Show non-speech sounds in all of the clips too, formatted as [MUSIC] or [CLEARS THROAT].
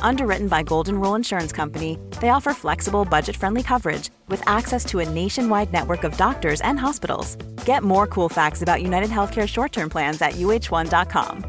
Underwritten by Golden Rule Insurance Company, they offer flexible, budget friendly coverage with access to a nationwide network of doctors and hospitals. Get more cool facts about United Healthcare short term plans at uh1.com.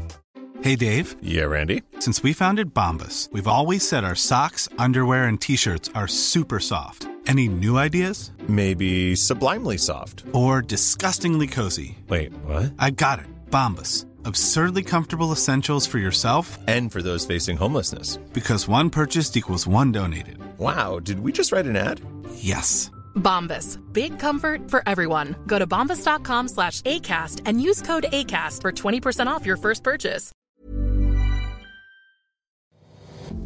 Hey Dave, Yeah, Randy. since we founded Bombus, we've always said our socks, underwear, and t shirts are super soft. Any new ideas? Maybe sublimely soft. Or disgustingly cozy? Wait, what? I got it. Bombus. Absurdly comfortable essentials for yourself And for those facing homelessness. because one purchased equals one donated. Wow, did we just write an ad? Yes. Bombas. Big comfort for everyone. Go to bombas.com slash ACAST and use code ACAST for 20% off your first purchase.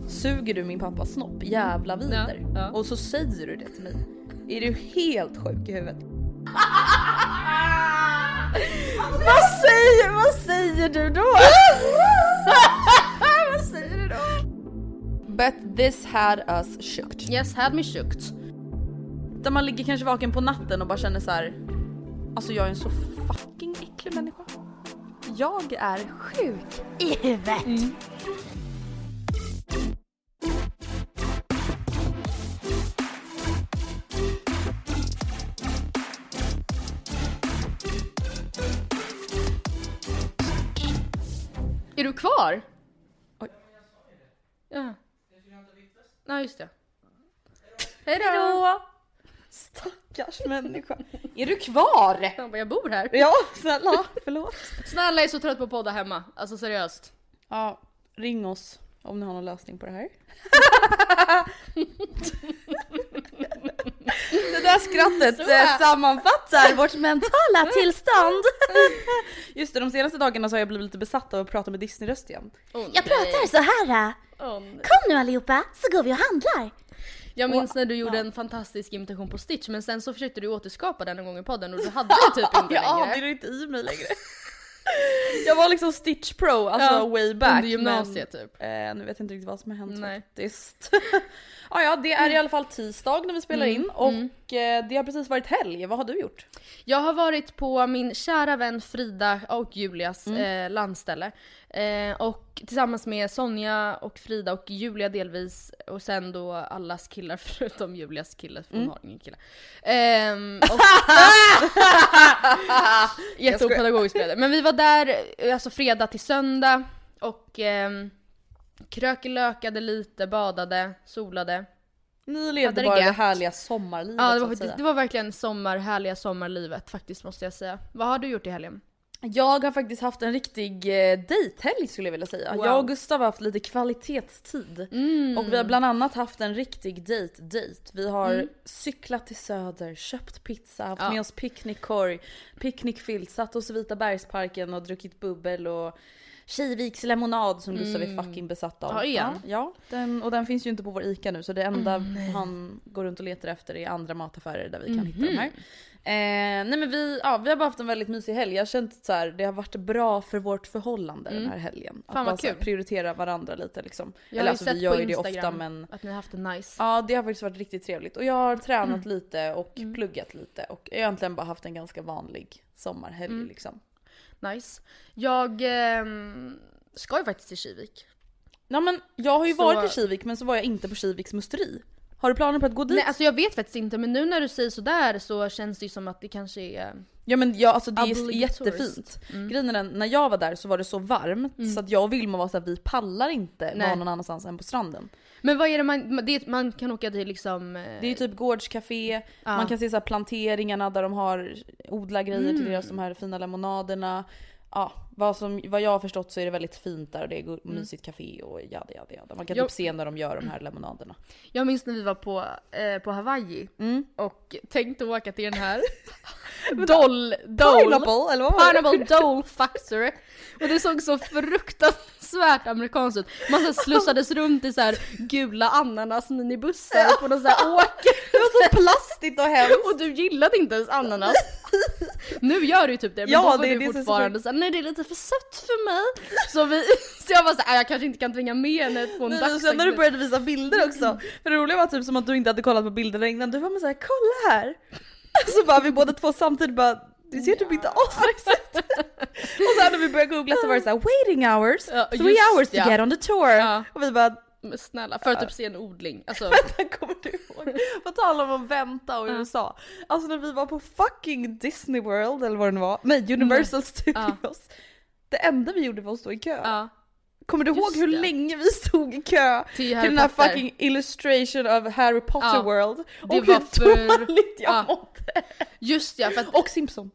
Suger du min pappas snopp jävla vider? Ja, ja. Och så säger du det till mig. Är du helt sjuk i huvudet? [LAUGHS] vad säger, vad säger du då? [LAUGHS] vad säger du då? But this had us shooked. Yes, had me shooked. Där man ligger kanske vaken på natten och bara känner så här. Alltså jag är en så fucking äcklig människa. Jag är sjuk i huvudet. Är kvar? Oj. Ja. Nej just det. Hej då! Stackars människa. Är du kvar? Jag bara, Jag bor här. Ja, snälla. Förlåt. Snälla jag är så trött på att podda hemma. Alltså seriöst. Ja, ring oss om ni har någon lösning på det här. [LAUGHS] [LAUGHS] det där skrattet eh, sammanfattar vårt mentala [LAUGHS] tillstånd. [LAUGHS] Just det, de senaste dagarna så har jag blivit lite besatt av att prata med Disney-röst igen. Oh, Jag pratar så här. Oh. Kom nu allihopa så går vi och handlar. Jag minns när du gjorde en fantastisk imitation på Stitch men sen så försökte du återskapa den en gång i podden och du hade det typ inte Jag längre. hade det inte i mig längre. Jag var liksom Stitch Pro, alltså Ja, way back. under gymnasiet, typ. Eh, nu vet jag inte riktigt vad som har hänt Nej. faktiskt. Ja, ja, det är i alla fall tisdag när vi spelar Mm, in och eh, det har precis varit helg. Vad har du gjort? Jag har varit på min kära vän Frida och Julias eh, landställe. Eh, och tillsammans med Sonja och Frida och Julia delvis och sen då allas killar [LAUGHS] förutom Julias kille, för hon har ingen kille. Och [LAUGHS] Jätteopedagogiskt blev det. Men vi var där alltså fredag till söndag och ehm, krökelökade lite, badade, solade. Ni levde bara det härliga sommarlivet Ja det så var, att säga. det var verkligen sommar, härliga sommarlivet faktiskt måste jag säga. Vad har du gjort i helgen? Jag har faktiskt haft en riktig eh, dejthelg skulle jag vilja säga. Wow. Jag och Gustav har haft lite kvalitetstid. Och vi har bland annat haft en riktig dejt-dejt. Vi har cyklat till Söder, köpt pizza, haft Ja. med oss picknickkorg, picknickfilt, satt oss i Vita bergsparken och druckit bubbel och Kiviks lemonad som Gustav är fucking besatt av. Ja, han? ja, den, och den finns ju inte på vår ICA nu så det enda han går runt och letar efter är andra mataffärer där vi kan hitta de här. Eh, nej men vi, ja, vi har bara haft en väldigt mysig helg. Jag har känt så här, det har varit bra för vårt förhållande den här helgen. Att Fan, vad bara här prioritera varandra lite liksom. Jag har Eller ju alltså sett vi gör på ju det Instagram ofta men att ni har haft det nice. Ja det har faktiskt varit riktigt trevligt och jag har tränat Mm. lite och pluggat lite och egentligen bara haft en ganska vanlig sommarhelg Mm. liksom. Nice. Jag ehm, ska ju faktiskt till Kivik. Ja men jag har ju Så- varit i Kivik men så var jag inte på Kiviks musteri. Har du planer på att gå dit? Nej alltså jag vet faktiskt inte men nu när du säger sådär så känns det ju som att det kanske är Ja men ja, alltså det är jättefint. Grejen är den, när jag var där så var det så varmt så att jag och Vilma var såhär, vi pallar inte Nej. vara någon annanstans än på stranden. Men vad är det man, det, man kan åka till liksom... Det är typ gårdscafé, man kan se så planteringarna där de har odlar grejer till deras de här fina lemonaderna. Ja, vad, som, vad jag har förstått så är det väldigt fint där och det är go- mysigt café och jada jada jada. Man kan Jag- typ se när de gör de här lemonaderna. Jag minns när vi var på, eh, på Hawaii Mm. och tänkte åka till den här [LAUGHS] Doll... Dole. Pineapple, eller vad var det? Pineapple Dole Factory. Och det såg så fruktansvärt amerikanskt ut. Man så slussades runt i så här gula ananas minibussar på någon så här [LAUGHS] åker. Det var så plastigt och hemskt. Och du gillade inte ens ananas. Nu gör du ju typ det, men Ja, då var det du det fortfarande såhär, nej det är lite för sött för mig. Så, vi, [LAUGHS] så jag var såhär, jag kanske inte kan tvinga med henne på en Nej, Sen när du började visa bilder också. För det roliga var typ som att du inte hade kollat på bilderna innan. Du var med såhär, kolla här! [LAUGHS] Så bara vi båda två samtidigt bara, det ser typ inte asnice ut. [LAUGHS] Och sen när vi började googla så var det såhär waiting hours, Ja, three just hours to ja. get on the tour. Ja. Och vi bara, Men snälla, för att typ se en odling. Alltså, [LAUGHS] vänta kommer du ihåg? På tal om att vänta och USA. Alltså när vi var på fucking Disney World eller vad det nu var, nej Universal Studios. Det enda vi gjorde var att stå i kö. Ja. Kommer du ihåg Just hur det. länge vi stod i kö Till till, den här Potter. fucking illustration of Harry Potter Ja. World? Det och var hur för- dåligt jag Ja. mådde! Just ja, för att Och Simpson.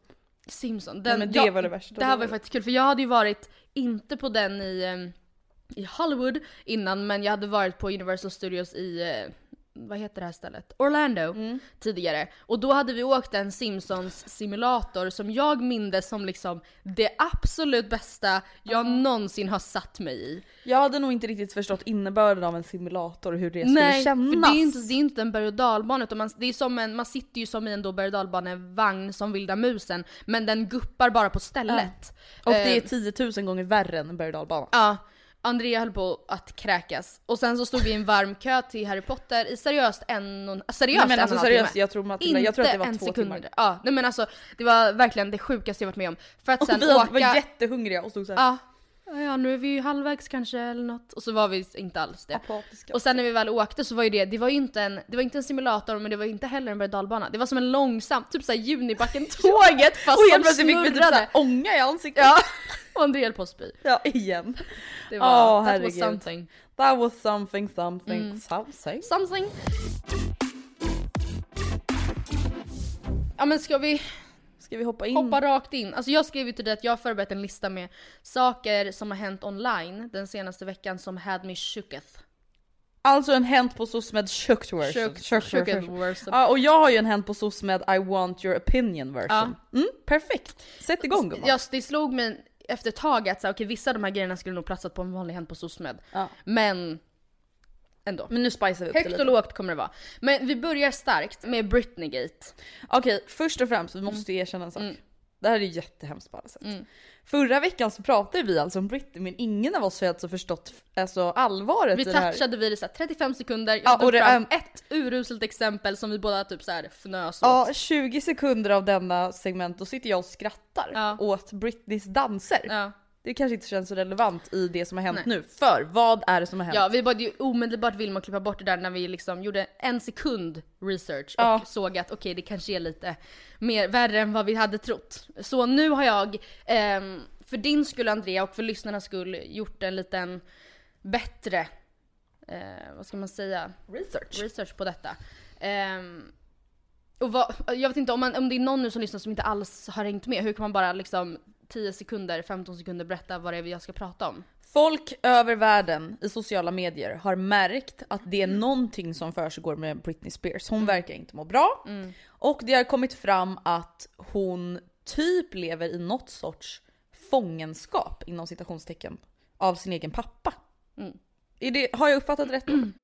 Simpson, den, men det ja, var det värsta. Det här var ju faktiskt kul för jag hade ju varit, inte på den i, eh, i Hollywood innan men jag hade varit på Universal Studios i, eh, vad heter det här stället? Orlando Mm. tidigare. Och då hade vi åkt en Simpsons simulator som jag mindes som liksom det absolut bästa jag någonsin har satt mig i. Jag hade nog inte riktigt förstått innebörden av en simulator och hur det skulle Nej, kännas. för det är inte, det är inte en berg och dalbana utan man, det är som en, man sitter ju som i en då berg och dalbanevagn som vilda musen men den guppar bara på stället. Och det är Eh, 10 000 gånger värre än en berg och dalbana. Ja, Andrea höll på att kräkas. Och sen så stod vi i en varm kö till Harry Potter i seriöst en och, seriöst Nej, men en alltså och en seriöst, jag tror, Matilda, jag tror att det var en två sekund timmar. Ja, nej men alltså det var verkligen det sjukaste jag varit med om. För att Och sen vi var åka... jättehungriga och stod såhär Ja. Ja, nu är vi ju halvvägs kanske eller något. Och så var vi inte alls det. apatiska. Och sen när vi väl åkte så var ju det, det var ju inte en, det var inte en simulator men det var inte heller en berg dalbana. Det var som en långsam, typ såhär Junibacken-tåget [LAUGHS] fast och helt som plötsligt fick vi typ såhär ånga i ansiktet. Ja, och Andrea höll på att spy. ja igen. Det var, Åh, that was herregud. something. That was something something Mm. something. Something. Ja men ska vi Ska vi hoppa in? hoppa rakt in? Alltså jag skrev ju till dig att jag har förberett en lista med saker som har hänt online den senaste veckan som had me shooketh. Alltså en Hänt på SOS med shooked version. Shook- Shooked version. Ja och jag har ju en Hänt på SOS med I want your opinion version. Mm, perfekt. Sätt igång gumman. Ja, det slog mig efter ett tag att så, okej, vissa av de här grejerna skulle nog platsat på en vanlig Hänt på SOSMED. Ja. Men ändå. Men nu spicar vi upp det Högt lite. och lågt kommer det vara. Men vi börjar starkt med Britneygate. Okej, först och främst, vi måste Mm. ju erkänna en sak. Det här är jättehemskt på alla sätt. Förra veckan så pratade vi alltså om Britney men ingen av oss har alltså förstått alltså, allvaret Vi i det här. touchade vid det så här, 35 sekunder, jag Ja, tog och det fram är- ett uruselt exempel som vi båda typ så här fnös åt. Ja, 20 sekunder av denna segment då sitter jag och skrattar Ja. åt Britneys danser. Ja. Det kanske inte känns så relevant i det som har hänt Nej. nu. För vad är det som har hänt? Ja, vi började ju omedelbart Vilma klippa bort det där när vi liksom gjorde en sekund research och Ja. såg att okej det kanske är lite mer värre än vad vi hade trott. Så nu har jag, ehm, för din skull Andrea och för lyssnarnas skull, gjort en liten bättre, eh, vad ska man säga, Research. research på detta. Ehm, och vad, jag vet inte om, man, om det är någon nu som lyssnar som inte alls har hängt med, hur kan man bara liksom 10 sekunder, 15 sekunder berätta vad det är jag ska prata om? Folk över världen i sociala medier har märkt att det är någonting som försiggår med Britney Spears. Hon verkar inte må bra. Och det har kommit fram att hon typ lever i något sorts fångenskap inom citationstecken av sin egen pappa. Är det, har jag uppfattat rätt? [CLEARS THROAT]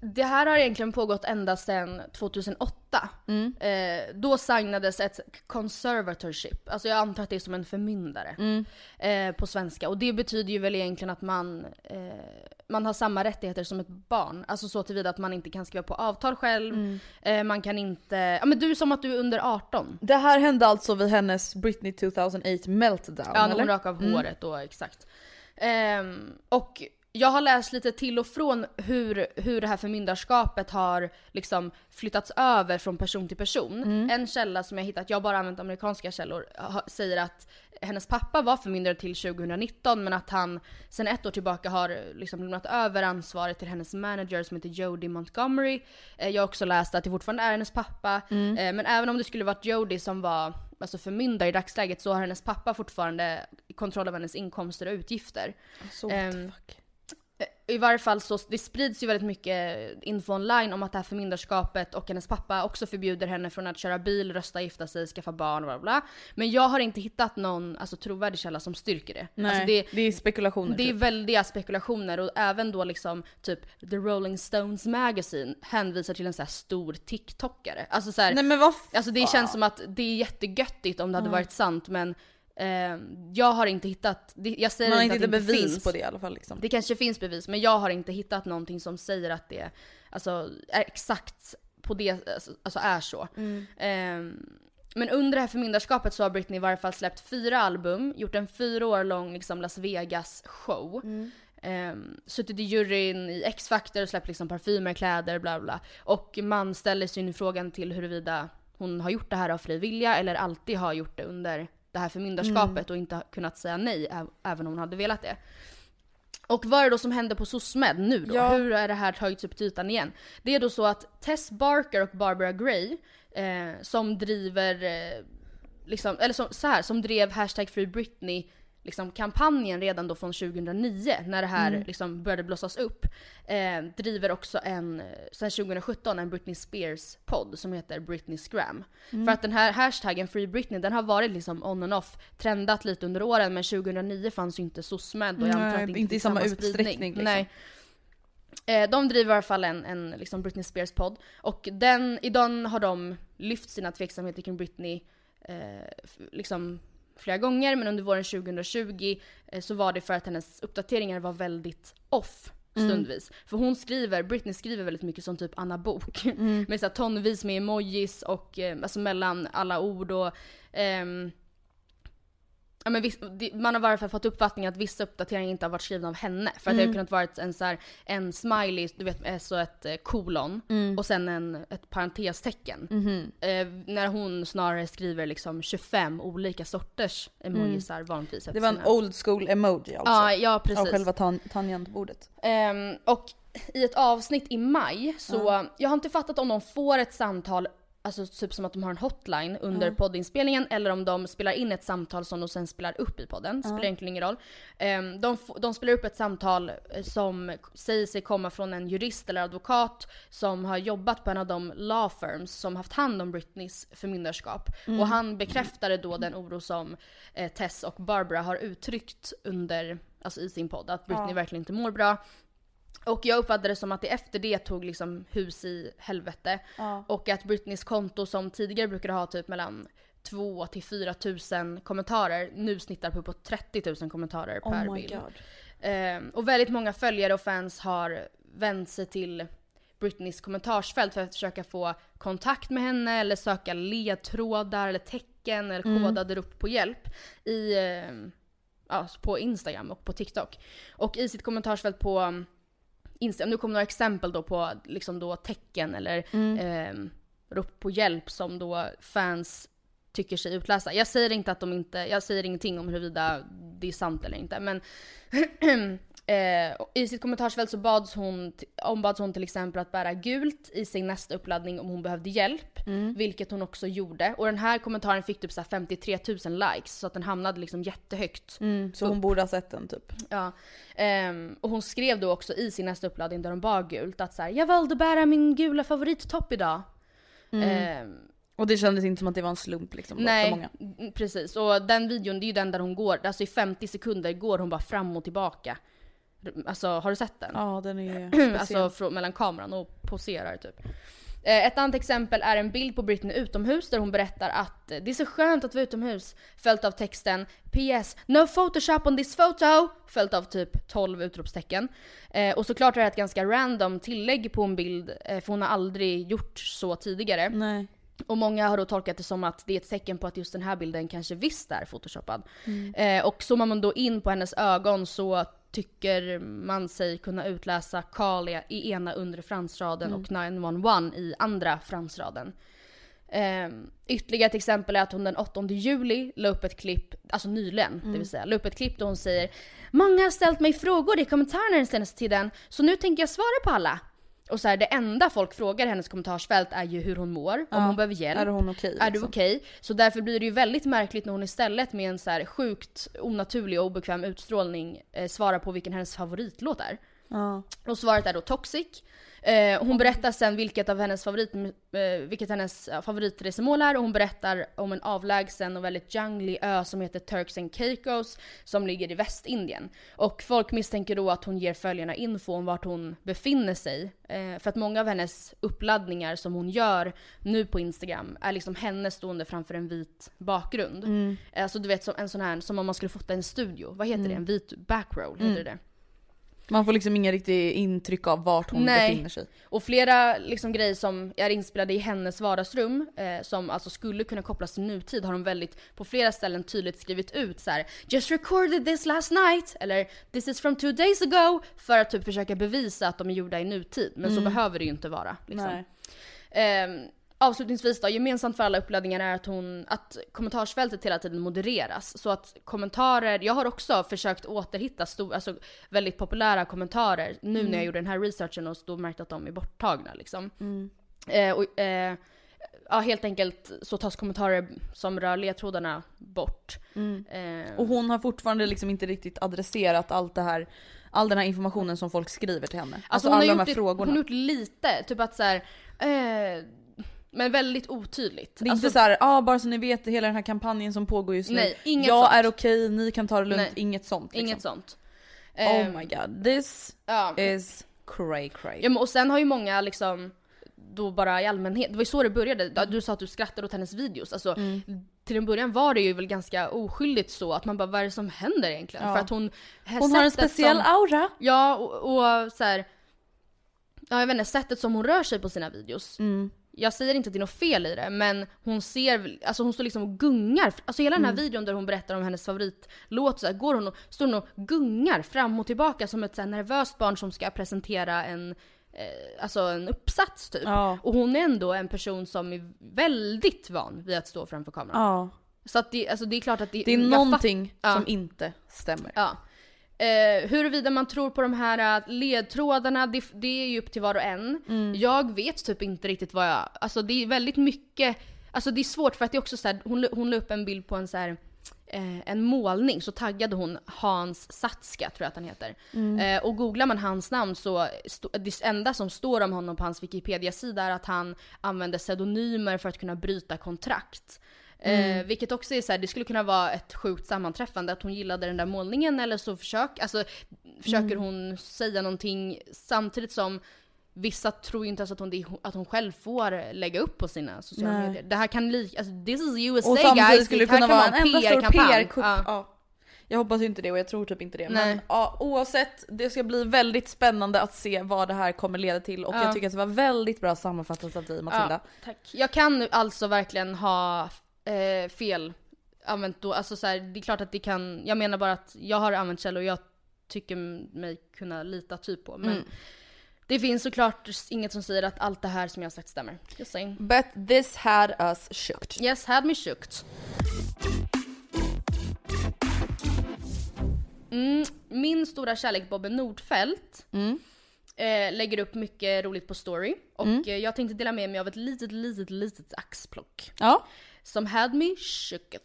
det här har egentligen pågått ända sedan 2008. Mm. Eh, då signades ett conservatorship, alltså jag antar att det är som en förmyndare Mm. eh, på svenska. Och det betyder ju väl egentligen att man, eh, man har samma rättigheter som ett barn. Alltså så tillvida att man inte kan skriva på avtal själv, Mm. eh, man kan inte, ja men du som att du är under 18. Det här hände alltså vid hennes Britney 2008 meltdown Ja, när hon rakade av Mm. håret då, exakt. Ehm, och jag har läst lite till och från hur, hur det här förmyndarskapet har liksom flyttats över från person till person. Mm. En källa som jag hittat, jag har bara använt amerikanska källor, säger att hennes pappa var förmyndare till 2019 men att han sen ett år tillbaka har liksom lämnat över ansvaret till hennes manager som heter Jodie Montgomery. Eh, jag har också läst att det fortfarande är hennes pappa. Mm. Eh, men även om det skulle varit Jodie som var alltså förmyndare i dagsläget så har hennes pappa fortfarande kontroll över hennes inkomster och utgifter. Så what the Ehm, fuck. I varje fall så det sprids ju väldigt mycket info online om att det här förmyndarskapet och hennes pappa också förbjuder henne från att köra bil, rösta, gifta sig, skaffa barn och bla bla. Men jag har inte hittat någon alltså, trovärdig källa som styrker det. Nej, Alltså, det, det är spekulationer det är typ. väldiga spekulationer och även då liksom typ The Rolling Stones Magazine hänvisar till en så här stor TikTokare. Alltså så här, Nej men vad Alltså det känns som att det är jättegöttigt om det hade varit sant men jag har inte hittat, jag säger man har inte inte att det bevis finns. på det i alla fall liksom. Det kanske finns bevis men jag har inte hittat någonting som säger att det alltså, är exakt på det, alltså, alltså är så. Ehm, men under det här förmyndarskapet så har Britney i varje fall släppt fyra album, gjort en fyra år lång liksom Las Vegas show. Um, suttit i juryn i X-Factor och släppt liksom parfymer, kläder, bla bla. Och man ställer sig nu frågan till huruvida hon har gjort det här av fri vilja eller alltid har gjort det under det här förmyndarskapet och inte kunnat säga nej även om hon hade velat det. Och vad är det då som händer på SOSMED nu då? Ja. Hur är det här tagits upp till ytan igen? Det är då så att Tess Barker och Barbara Gray, eh, som driver, eh, liksom, eller som, så här, som drev hashtag Free Britney liksom, kampanjen redan då från 2009 när det här liksom, började blossas upp. Eh, driver också en, sen 2017 en Britney Spears podd som heter Britney Scram. För att den här hashtaggen Free Britney den har varit liksom on and off, trendat lite under åren men 2009 fanns ju inte SOSMED och jag antar att inte, inte i samma utsträckning, liksom. Nej. Eh, de driver i alla fall en, en liksom Britney Spears podd och den, i den har de lyft sina tveksamheter kring Britney eh, liksom flera gånger men under våren 2020 eh, så var det för att hennes uppdateringar var väldigt off stundvis. För hon skriver, Britney skriver väldigt mycket som typ Anna Bok. [LAUGHS] Med så tonvis med emojis och eh, alltså mellan alla ord och ehm, Ja, men viss, man har i varje fall fått uppfattningen att vissa uppdateringar inte har varit skrivna av henne. För att det har kunnat varit en, så här, en smiley, du vet, eh, så ett eh, kolon och sen en, ett parentestecken. Eh, när hon snarare skriver liksom 25 olika sorters emojisar vanligtvis. Det var en sina- old school emoji alltså. Ja, ja av precis. själva tan- tangentbordet. Ehm, och i ett avsnitt i maj så, jag har inte fattat om de får ett samtal, alltså typ som att de har en hotline under poddinspelningen eller om de spelar in ett samtal som de sen spelar upp i podden. Spelar egentligen ingen roll. Ehm, de, de spelar upp ett samtal eh, som säger sig komma från en jurist eller advokat som har jobbat på en av de law firms som haft hand om Britneys förmyndarskap. Och han bekräftade då den oro som eh, Tess och Barbara har uttryckt under, alltså i sin podd, att Britney verkligen inte mår bra. Och jag uppfattade det som att det efter det tog liksom hus i helvete. Ja. Och att Britneys konto som tidigare brukade ha typ mellan 2 till 4 tusen kommentarer nu snittar på uppåt 30 000 kommentarer per Oh my bild. Ehm, och väldigt många följare och fans har vänt sig till Britneys kommentarsfält för att försöka få kontakt med henne eller söka ledtrådar eller tecken eller Mm. kodade rop på hjälp i, ehm, ja, på Instagram och på TikTok. Och i sitt kommentarsfält på um, Instagram, nu kommer några exempel då på liksom då tecken eller Mm. ehm, rop på hjälp som då fans tycker sig utläsa. Jag säger inte att de inte, jag säger ingenting om huruvida det är sant eller inte men [CLEARS THROAT] eh, i sitt kommentarsfält så bads hon, ombads hon till exempel att bära gult i sin nästa uppladdning om hon behövde hjälp. Vilket hon också gjorde. Och den här kommentaren fick typ så här 53 000 likes så att den hamnade liksom jättehögt. Mm, så hon borde ha sett den typ. Ja. Ehm, och hon skrev då också i sin nästa uppladdning där hon bar gult att så här, jag valde att bära min gula favorittopp idag. Ehm, Och det kändes inte som att det var en slump liksom Nej, många. mm, precis. Och den videon det är ju den där hon går, alltså i 50 sekunder går hon bara fram och tillbaka. Alltså har du sett den? Ja den är [CLEARS THROAT] speciell. alltså från, mellan kameran och poserar typ. Eh, Ett annat exempel är en bild på Britney utomhus där hon berättar att eh, det är så skönt att vara utomhus. Följt av texten PS No photoshop on this photo! Följt av typ 12 utropstecken. Eh, och såklart är det ett ganska random tillägg på en bild eh, för hon har aldrig gjort så tidigare. Nej. Och många har då tolkat det som att det är ett tecken på att just den här bilden kanske visst är photoshoppad. Eh, och zoomar man då in på hennes ögon så tycker man sig kunna utläsa Kalia i ena undre fransraden och 911 i andra fransraden. Eh, ytterligare ett exempel är att hon den 8 juli la upp ett klipp, alltså nyligen det vill säga, la upp ett klipp där hon säger Många har ställt mig frågor i kommentarerna den senaste tiden, så nu tänker jag svara på alla. Och så här, det enda folk frågar i hennes kommentarsfält är ju hur hon mår, om hon behöver hjälp. Är hon okej? Är du liksom? okej? Så därför blir det ju väldigt märkligt när hon istället med en så här sjukt onaturlig och obekväm utstrålning eh, svarar på vilken hennes favoritlåt är. Ja. Och svaret är då Toxic. Eh, hon berättar sen vilket av hennes, favorit, eh, vilket hennes ja, favoritresmål är och hon berättar om en avlägsen och väldigt jungly ö som heter Turks and Caicos som ligger i Västindien. Och folk misstänker då att hon ger följarna info om vart hon befinner sig. Eh, för att många av hennes uppladdningar som hon gör nu på Instagram är liksom henne stående framför en vit bakgrund. Mm. Alltså du vet som en sån här, som om man skulle fota en studio. Vad heter det? En vit backroll heter det. Man får liksom ingen riktig intryck av vart hon Nej. befinner sig. Och flera liksom, grejer som är inspelade i hennes vardagsrum, eh, som alltså skulle kunna kopplas till nutid, har de väldigt på flera ställen tydligt skrivit ut så här: “Just recorded this last night” eller “This is from two days ago” för att typ försöka bevisa att de är gjorda i nutid. Men så behöver det ju inte vara. Liksom. Nej. Avslutningsvis då, gemensamt för alla uppladdningar är att, hon, att kommentarsfältet hela tiden modereras. Så att kommentarer, jag har också försökt återhitta stor, alltså väldigt populära kommentarer nu när jag gjorde den här researchen och då märkte att de är borttagna liksom. Eh, och, eh, ja, helt enkelt så tas kommentarer som rör ledtrådarna bort. Eh, Och hon har fortfarande liksom inte riktigt adresserat allt det här, all den här informationen som folk skriver till henne. Alltså, Alltså alla de här frågorna. hon har gjort lite, typ att så här, eh, men väldigt otydligt. Det är Alltså, inte så här, ah, bara så ni vet hela den här kampanjen som pågår just nu. Nej, inget jag sånt. är okej, ni kan ta det lugnt. Nej. Inget sånt. Liksom. Inget sånt. Oh Ehm, my god, this Ja. is cray cray. Ja, men och sen har ju många liksom då bara i allmänhet, det var ju så det började. Du sa att du skrattade åt hennes videos. Alltså, Mm. Till en början var det ju väl ganska oskyldigt så att man bara vad är det som händer egentligen? Ja. För att hon... Hon har en speciell som, aura. Ja och, och så här, Ja jag vet inte, sättet som hon rör sig på sina videos. Mm. Jag säger inte att det är något fel i det men hon ser, alltså hon står liksom och gungar. Alltså hela den Mm. här videon där hon berättar om hennes favoritlåt så här, går hon och, står hon och gungar fram och tillbaka som ett så här, nervöst barn som ska presentera en eh, alltså en uppsats typ. Ja. Och hon är ändå en person som är väldigt van vid att stå framför kameran. Ja. Så att det, alltså det är klart att det, Det är någonting som ja. inte stämmer. Ja. Eh, huruvida man tror på de här eh, ledtrådarna, det, det är ju upp till var och en. Mm. Jag vet typ inte riktigt vad jag, alltså det är väldigt mycket, alltså det är svårt för att det är också så här, hon, hon la upp en bild på en så här eh, en målning så taggade hon Hans Satska, tror jag att han heter. Eh, och googlar man hans namn så, det enda som står om honom på hans Wikipedia-sida är att han använder pseudonymer för att kunna bryta kontrakt. Eh, vilket också är så här, det skulle kunna vara ett sjukt sammanträffande att hon gillade den där målningen eller så försök, alltså, försöker hon säga någonting samtidigt som Vissa tror ju inte ens att hon, att hon själv får lägga upp på sina sociala Nej. medier. Det här kan lika, alltså this is USA Och guys, skulle det här kunna kan vara en enda stor PR-kampanj. PR-kupp. Ja. Ja. Jag hoppas ju inte det och jag tror typ inte det. Nej. Men ja, oavsett, det ska bli väldigt spännande att se vad det här kommer leda till och Ja. jag tycker att det var väldigt bra sammanfattat av dig Matilda. Ja, tack. Jag kan alltså verkligen ha eh, fel använt då. Alltså så här, det är klart att det kan, jag menar bara att jag har använt källor jag tycker mig kunna lita typ på. Men Mm. det finns såklart inget som säger att allt det här som jag har sagt stämmer. Just saying. But this had us shooked. Yes, had me shooked. Mm, min stora kärlek Bobbe Nordfeldt Mm. eh, lägger upp mycket roligt på story. Och eh, jag tänkte dela med mig av ett litet, litet, litet axplock. Ja. Som had me shooketh.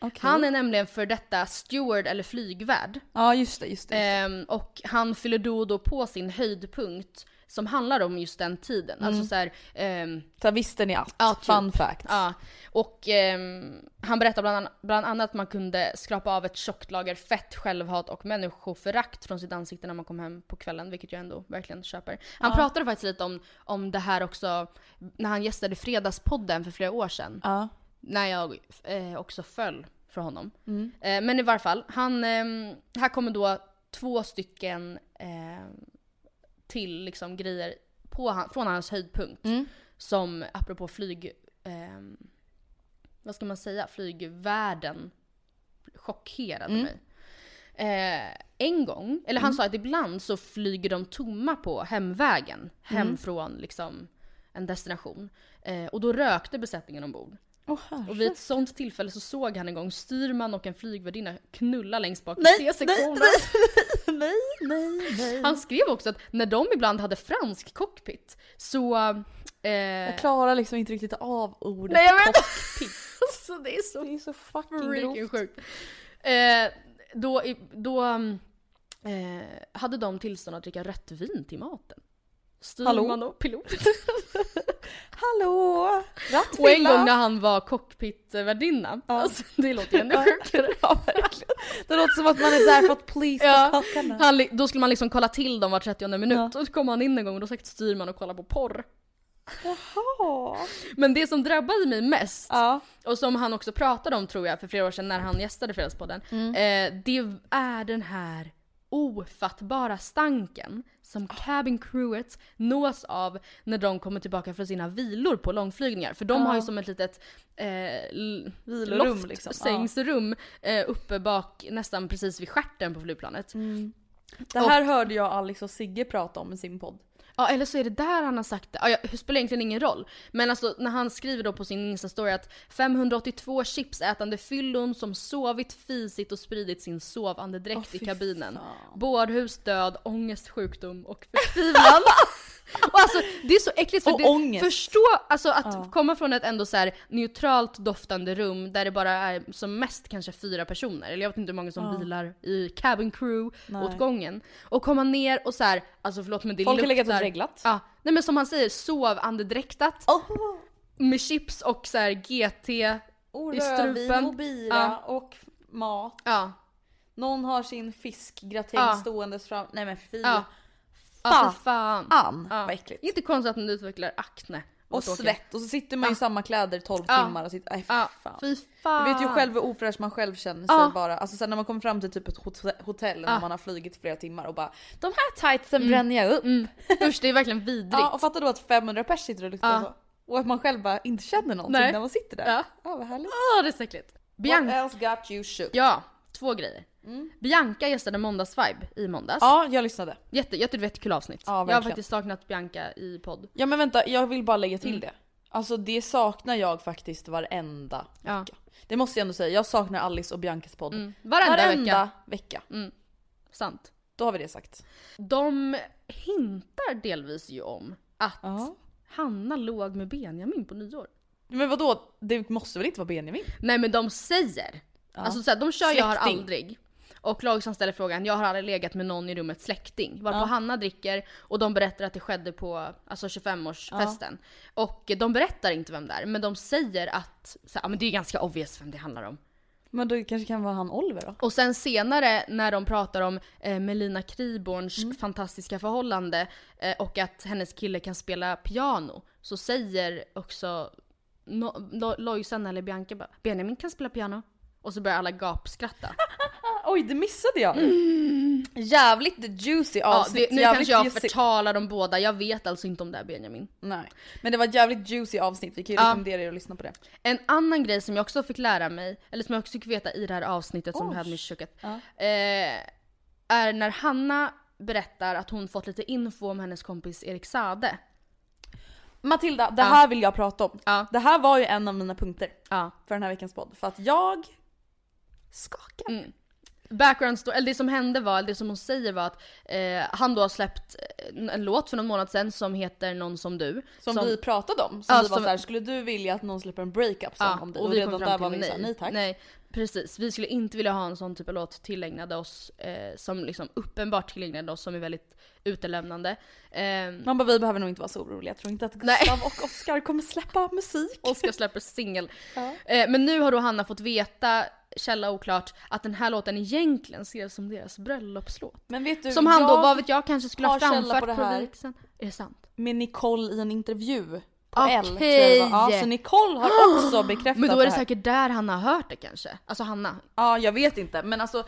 Okej. Han är nämligen för detta steward eller flygvärd. Ja just det, just det. Ehm, och han fyller då och då på sin höjdpunkt som handlar om just den tiden. Alltså så här, ehm, Så här, visste ni allt? Ja, typ. Fun fact. Ja, och ehm, han berättar bland, an- bland annat att man kunde skrapa av ett tjockt lager fett, självhat och människoförakt från sitt ansikte när man kom hem på kvällen, vilket jag ändå verkligen köper. Han pratade faktiskt lite om, om det här också när han gästade Fredagspodden för flera år sedan. Ja. När jag eh, också föll för honom. Mm. Eh, men i varje fall, han, ehm, här kommer då två stycken ehm, till liksom grejer på han, från hans höjdpunkt. Mm. Som apropå flyg, ehm, vad ska man säga, flygvärlden chockerade Mm. mig. Eh, en gång, eller han sa att ibland så flyger de tomma på hemvägen. Hem Mm. från liksom en destination. Eh, och då rökte besättningen ombord. Herre. Och vid ett sånt tillfälle så såg han en gång styrman och en flygvärdinna knulla längst bak i Nej, nej, C-sektionen. nej, nej, nej. Han skrev också att när de ibland hade fransk cockpit så... Eh, Jag klarar liksom inte riktigt av ordet Nej, jag cockpit. [LAUGHS] så det är så Det är så fucking grovt. sjukt. Eh, då då mm, eh, hade de tillstånd att dricka rött vin till maten. Styrman Hallå? och pilot. [LAUGHS] Hallå! Och en gång när han var cockpitvärdinna. Ja. Alltså, det låter ju ännu sjukare. [LAUGHS] Ja, verkligen. Det låter som att man är där för att please Ja, han, då skulle man liksom kolla till dem var 30 minut Ja. och så kom han in en gång och då satt styrman och kollade på porr. Jaha. Men det som drabbade mig mest, Ja. och som han också pratade om tror jag för flera år sedan när han gästade Fredagspodden, Mm. eh, det är den här ofattbara stanken som cabin crewet nås av när de kommer tillbaka från sina vilor på långflygningar. För de Ja. har ju som ett litet eh, Vilorum loft, liksom. sängsrum eh, uppe bak nästan precis vid stjärten på flygplanet. Mm. Det här hörde jag Alex och Sigge prata om i sin podd. Ja eller så är det där han har sagt det. Ja, det spelar egentligen ingen roll. Men alltså när han skriver då på sin instastory att 582 chipsätande fyllon som sovit, fisit och spridit sin sovandedräkt Åh, i kabinen. fan. Bårhus, död, ångest, sjukdom och förtvivlan. [LAUGHS] och alltså det är så äckligt för Och det, ångest. förstå alltså att Ja. komma från ett ändå så här neutralt doftande rum där det bara är som mest kanske fyra personer, eller jag vet inte hur många som Ja. vilar i cabin crew Nej. åt gången. Och komma ner och så här, alltså förlåt men det Folk har legat och luktar- dreglat. Ja, nej men som han säger, sovandedräktat Oh. med chips och så här GT. Och I rödvin strupen. och bira Ja. och mat. Ja. Någon har sin fiskgratäng Ja. ståendes fram. Nej men fy. Ja. Ja, Fan. för fan. Ja. vad äckligt. Inte konstigt att man utvecklar akne. Och svett och så sitter man i samma kläder 12 Ja. timmar och sitter, nej Ja, fan. fy fan. Du vet ju själv hur ofräsch man själv känner sig bara. Alltså sen när man kommer fram till typ ett hot- hotell när man har flugit flera timmar och bara De här tightsen bränner jag upp. Mm. Usch det är verkligen vidrigt. Ja och fatta då att 500 pers sitter och luktar så. Och att man själv bara inte känner någonting Nej. när man sitter där. Ja. Ja vad härligt. Åh det är så äckligt. What Bianca, else got you shook? ja, två grejer. Bianca gästade Måndagsvibe i måndags. Ja jag lyssnade. Jätte, jättekul avsnitt. Ja, jag har faktiskt saknat Bianca i podd. Ja men vänta jag vill bara lägga till Mm. det. Alltså det saknar jag faktiskt varenda Ja. vecka. Det måste jag ändå säga. Jag saknar Alice och Biancas podd. Mm. Varenda, vecka. vecka. Sant. Då har vi det sagt. De hintar delvis ju om att Ja. Hanna låg med Benjamin på nyår. Men vadå? Det måste väl inte vara Benjamin? Nej men de säger. Alltså såhär, de kör jag har Släkting. aldrig. Och Lojsan ställer frågan, jag har aldrig legat med någon i rummet släkting. Varpå Ja. Hanna dricker och de berättar att det skedde på alltså 25-årsfesten. Och de berättar inte vem det är, men de säger att, så, ja men det är ganska obvious vem det handlar om. Men då kanske kan vara han Oliver då? Och sen senare när de pratar om eh, Melina Kriborns Mm. fantastiska förhållande eh, och att hennes kille kan spela piano så säger också no, Lo, Lojsan eller Bianca bara Benjamin kan spela piano. Och så börjar alla gapskratta. [LAUGHS] Oj det missade jag! Jävligt juicy ja, avsnitt. det, nu jävligt kanske jag juicy. förtalar dem båda, jag vet alltså inte om det är Benjamin. Nej. Men det var ett jävligt juicy avsnitt, vi kan ju Ja. rekommendera er att lyssna på det. En annan grej som jag också fick lära mig, eller som jag också fick veta i det här avsnittet som Oj. hade mig chokat. Ja. Eh, är när Hanna berättar att hon fått lite info om hennes kompis Erik Sade. Matilda, det Ja. här vill jag prata om. Ja. Det här var ju en av mina punkter Ja. för den här veckans podd. För att jag skakar. Mm. Background story, eller det som hände var, eller det som hon säger var att eh, han då har släppt eh, en låt för någon månad sedan som heter Någon som du. Som, vi pratade om. Som Ja, vi var som- såhär, skulle du vilja att någon släpper en breakup song Ja, om dig? och Och, vi redan kom där fram var vi såhär, nej. nej tack. Nej, precis. Vi skulle inte vilja ha en sån typ av låt tillägnade oss, eh, som liksom uppenbart tillägnade oss, som är väldigt utelämnande. Ehm, Man bara vi behöver nog inte vara så oroliga, jag tror inte att Nej. Gustav och Oscar kommer släppa musik. Oscar släpper singel. Ja. Eh, men nu har då Hanna fått veta, källa oklart, att den här låten egentligen skrevs som deras bröllopslåt. Men vet du, Som han då, vad vet jag, kanske skulle ha framfört på på, det vigseln. Är det sant? med Nicole i en intervju på Okej. L. det var. Ja, så Nicole har också [GASPS] bekräftat Men då är det här. säkert där han har hört det kanske. Alltså Hanna. Ja jag vet inte men alltså,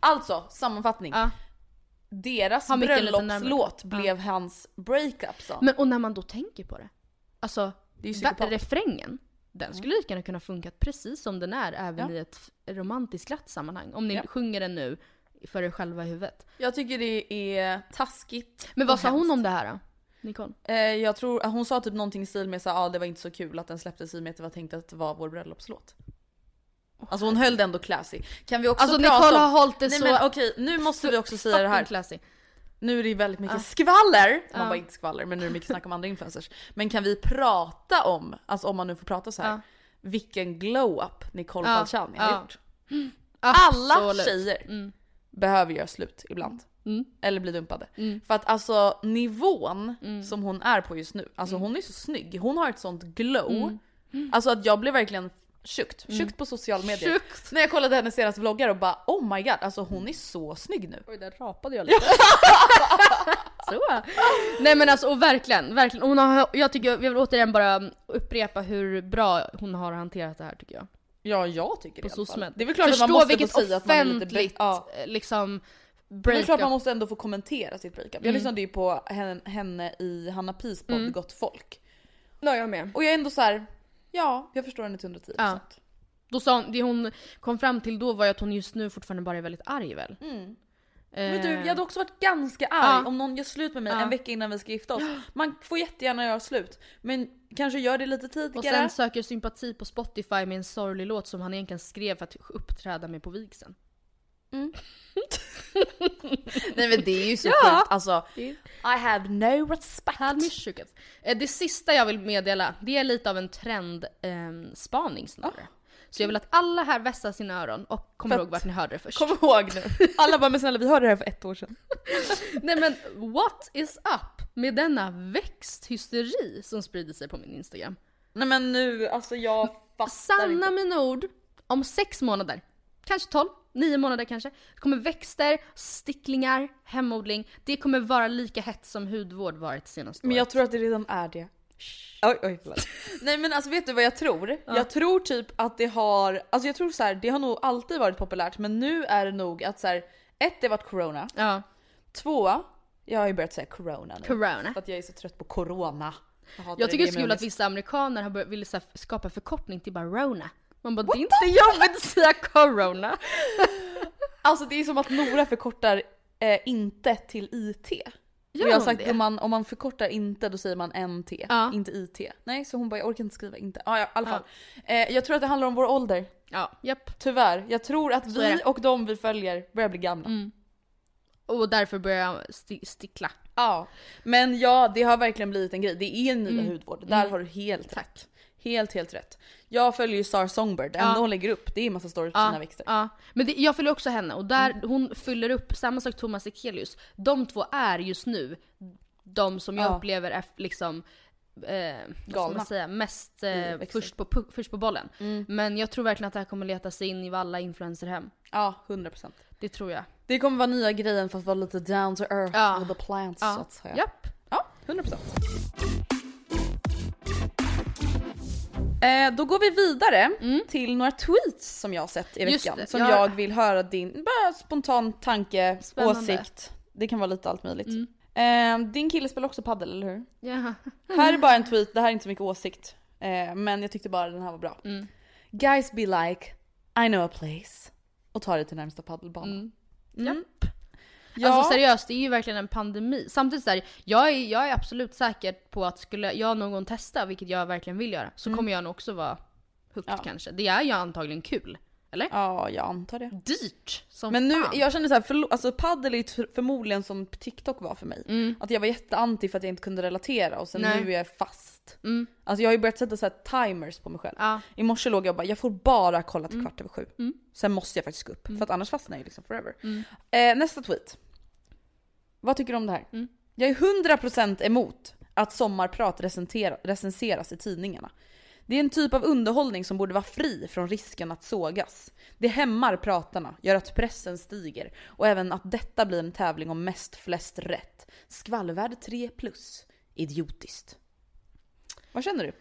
alltså sammanfattning. Ja. Deras lite bröllopslåt blev hans breakup song. Men och när man då tänker på det. Alltså, Det är ju refrängen. Den skulle lika gärna kunna funkat precis som den är även Ja. i ett romantiskt glatt sammanhang. Om ni Ja. sjunger den nu för er själva i huvudet. Jag tycker det är taskigt Men vad sa hon om det här då? Nicole? Eh, jag tror, hon sa typ någonting i stil med att ah, det var inte så kul att den släpptes i och med att det var tänkt att det var vår bröllopslåt. Alltså hon höll det ändå classy. Kan vi också Alltså prata Nicole om... har hållit det Nej så... men okej, nu måste vi också säga det här. classy. Nu är det ju väldigt mycket Ja. skvaller, man Ja. bara inte skvaller men nu är det mycket snack om andra influencers. Men kan vi prata om, alltså om man nu får prata så här, Ja. vilken glow-up Nicole Ja. Falciani har gjort. Alla Absolut. tjejer Mm. behöver göra slut ibland. Mm. Eller bli dumpade. Mm. För att alltså nivån Mm. som hon är på just nu, alltså hon är så snygg. Hon har ett sånt glow. Mm. Alltså att jag blev verkligen tjukt, tjukt på sociala medier. Sjukt. När jag kollade hennes senaste vloggar och bara oh my god, alltså hon är så snygg nu. Oj, där rapade jag [LAUGHS] lite. så. Nej men alltså och verkligen, verkligen. Hon har, jag tycker, jag vill återigen bara upprepa hur bra hon har hanterat det här tycker jag. Ja jag tycker På det i alla fall. Det är väl klart Förstå att man måste vilket få säga att man är lite offentligt, ja. liksom, Det är klart breakup. man måste ändå få kommentera sitt breakup. Jag Mm. lyssnade ju på henne, henne i Hanna Pis podd Mm. Gott Folk. Ja, jag med. Och jag är ändå så här. Ja jag förstår henne till 110%. Ja. Då sa hon, det hon kom fram till då var ju att hon just nu fortfarande bara är väldigt arg väl? Mm. Eh, Men du, jag hade också varit ganska arg Ja. om någon gör slut med mig Ja. en vecka innan vi ska gifta oss. [GASPS] Man får jättegärna göra slut, men kanske gör det lite och tidigare. sen söker sympati på Spotify med en sorglig låt som han egentligen skrev för att uppträda med på vigseln. [LAUGHS] Nej men det är ju så Ja. sjukt. Alltså, I have no respect. Had. Eh, Det sista jag vill meddela, det är lite av en trendspaning spaning snarare. Så jag vill att alla här vässar sina öron och kommer ihåg vart ni hörde det först. Kom ihåg nu. [LAUGHS] Alla bara men snälla vi hörde det här för ett år sedan. [LAUGHS] Nej men what is up med denna växthysteri som sprider sig på min Instagram? Nej men nu, alltså jag fattar Sanna inte. mina ord, om sex månader, kanske 12, nio månader kanske, kommer växter, sticklingar, hemodling, det kommer vara lika hett som hudvård varit senaste Men jag året. tror att det redan är det. Oj, oj, förlåt. [LAUGHS] Nej men alltså vet du vad jag tror? Jag tror typ att det har, alltså jag tror så här, det har nog alltid varit populärt men nu är det nog att så här, ett det har varit corona, Ja, två, jag har ju börjat säga corona nu. corona. För att jag är så trött på corona. hatar Jag tycker det är så kul att vissa amerikaner har börjat, vill skapa förkortning till bara Rona. Man bara, det är inte jobbigt att säga corona. [LAUGHS] Alltså det är som att Nora förkortar eh, inte till IT. Gör jag har sagt om man, om man förkortar inte då säger man NT, Ja. inte IT. Nej så hon bara jag orkar inte skriva inte. Ah, ja, i alla fall. Eh, jag tror att det handlar om vår ålder. Ja, japp. Tyvärr. Jag tror att Så vi och de vi följer börjar bli gamla. Mm. Och därför börjar jag sti- stickla. Ja, men ja det har verkligen blivit en grej. Det är en Nila Mm. hudvård. Där har du helt rätt. Helt helt rätt. Jag följer ju Star Songbird, det enda Ja. hon lägger upp det är en massa stories på Ja, sina växter. ja. Men det, jag följer också henne och där hon fyller upp, samma sak Thomas Ekelius. De två är just nu de som jag Ja. upplever är liksom eh, Galna. säga, mest eh, först, på, först på bollen. Mm. Men jag tror verkligen att det här kommer leta sig in i alla influencerhem. Ja, 100%. Det tror jag. Det kommer vara nya grejen för att vara lite down to earth Ja. with the plants Ja. så att säga. Japp. Ja, 100%. Eh, då går vi vidare till några tweets som jag har sett i Mm. Veckan. det, Som jag- jag vill höra din bara spontan tanke, Spännande. åsikt. Det kan vara lite allt möjligt. Mm. Eh, din kille spelar också paddel, eller hur? Ja. Här är [LAUGHS] bara en tweet, det här är inte så mycket åsikt. Eh, men jag tyckte bara den här var bra. Mm. Guys be like, I know a place. Och ta det till närmsta paddelbana. Mm. Mm. Alltså seriöst, det är ju verkligen en pandemi. Samtidigt så här, jag är, jag är absolut säker på att skulle jag någon gång testa, vilket jag verkligen vill göra, så Mm. kommer jag nog också vara hooked Ja. kanske. Det är ju antagligen kul. Eller? Ja, jag antar det. Dyrt som Men nu, fan. jag känner så här, förlo- alltså paddel är ju förmodligen som TikTok var för mig. Mm. Att jag var jätteanti för att jag inte kunde relatera och sen Nej. nu är jag fast. Mm. Alltså jag har ju börjat sätta så timers på mig själv. Ja. I morse låg jag och bara, jag får bara kolla till Mm. kvart över sju. Mm. Sen måste jag faktiskt gå upp, för att annars fastnar jag liksom forever. Mm. Eh, nästa tweet. Vad tycker du om det här? Mm. Jag är 100% emot att sommarprat recensera- recenseras i tidningarna. Det är en typ av underhållning som borde vara fri från risken att sågas. Det hämmar pratarna, gör att pressen stiger och även att detta blir en tävling om mest flest rätt. Skvallvärd 3 plus. Idiotiskt. Vad känner du?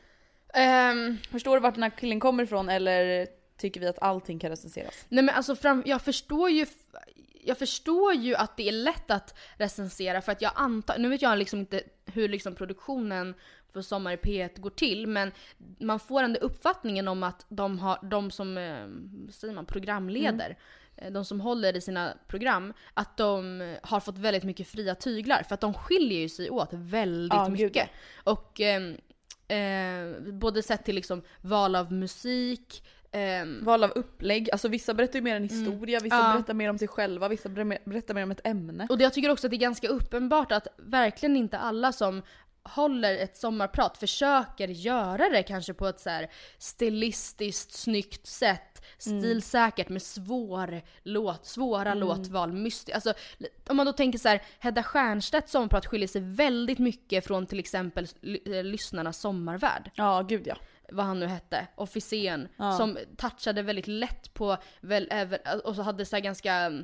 Ehm, Förstår du vart den här killen kommer ifrån eller tycker vi att allting kan recenseras? nej men alltså fram, jag förstår ju jag förstår ju att det är lätt att recensera för att jag antar, nu vet jag liksom inte hur liksom produktionen för Sommar i P1 går till men man får ändå uppfattningen om att de, har, de som eh, säger man, programleder, eh, de som håller i sina program, att de eh, har fått väldigt mycket fria tyglar för att de skiljer ju sig åt väldigt Ja, gud, mycket. Och ehm, eh, både sett till liksom val av musik, ehm, Val av upplägg, alltså vissa berättar ju mer en historia, vissa Ja. berättar mer om sig själva, vissa ber- berättar mer om ett ämne. Och det- jag tycker också att det är ganska uppenbart att verkligen inte alla som håller ett sommarprat försöker göra det kanske på ett så här stilistiskt snyggt sätt. Stilsäkert med svår låt, svåra låtval, mystiskt. Alltså om man då tänker så här, Hedda Stiernstedts sommarprat skiljer sig väldigt mycket från till exempel eh, lyssnarnas sommarvärld Ja, gud ja. vad han nu hette, officeren, Ja. som touchade väldigt lätt på, väl, och så hade så ganska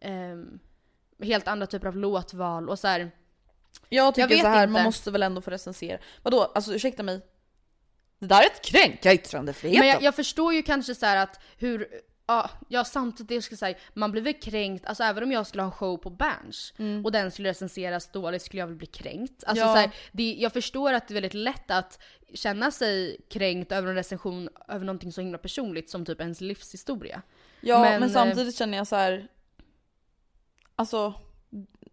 ehm, helt andra typer av låtval och så här. Jag tycker vet så här, inte. man måste väl ändå få recensera. Vadå, alltså ursäkta mig. Det där är ett kränka yttrandefriheten. Men jag, jag förstår ju kanske så här att hur, ja, ja samtidigt jag ska säga, man blir väl kränkt, alltså även om jag skulle ha en show på Berns och den skulle recenseras dåligt skulle jag väl bli kränkt. Alltså Ja. så här, det, jag förstår att det är väldigt lätt att känna sig kränkt över en recension över någonting så himla personligt som typ ens livshistoria. ja, men, men, eh, samtidigt känner jag så här. Alltså,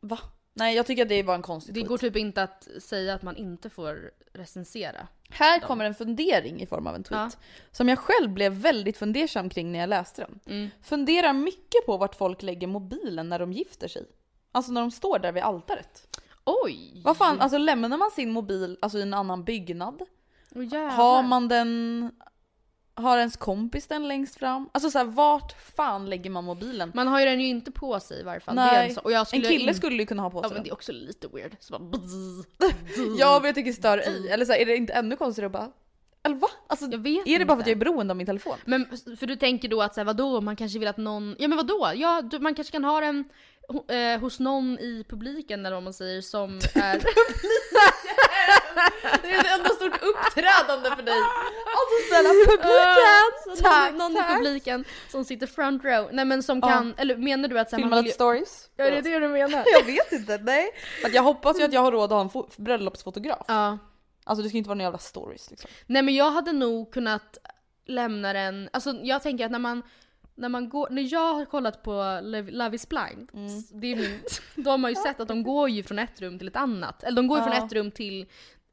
va? Nej jag tycker att det var en konstig Det tweet. går typ inte att säga att man inte får recensera. Här dem. kommer en fundering i form av en tweet. Ja. Som jag själv blev väldigt fundersam kring när jag läste den. Mm. Funderar mycket på vart folk lägger mobilen när de gifter sig. Alltså när de står där vid altaret. Oj! Vad fan, alltså lämnar man sin mobil alltså, i en annan byggnad? Jävlar. Har man den... Har ens kompis den längst fram? Alltså så här, vart fan lägger man mobilen? Man har ju den ju inte på sig i varje fall. Det är Nej, en, så, och jag en kille in- skulle ju kunna ha på Ja sig men det är den. också lite weird. Så bara, [LAUGHS] Ja men jag tycker stör i. Eller så här, är det inte ännu konstigare att bara... Eller va? Alltså, Jag vet är det bara för att inte. jag är beroende av min telefon? Men för du tänker då att så här, vadå, man kanske vill att någon, ja men vadå? Ja, du, man kanske kan ha den ho- eh, hos någon i publiken eller vad man säger som [LAUGHS] är... Det är ett enda stort uppträdande för dig! Alltså snälla publiken! Så Tack, någon, någon i publiken som sitter front row. Nej men som Ja. kan, eller menar du att Filma lite stories? Ja det är det du menar? [LAUGHS] Jag vet inte, nej. Att jag hoppas ju att jag har råd att ha en fo- bröllopsfotograf. Ja. Alltså det ska inte vara några jävla stories liksom. Nej men jag hade nog kunnat lämna den, alltså jag tänker att när man när man går, när jag har kollat på Love is blind, Mm. det är min, då har man ju sett att de går ju från ett rum till ett annat. Eller de går ju Ja. från ett rum till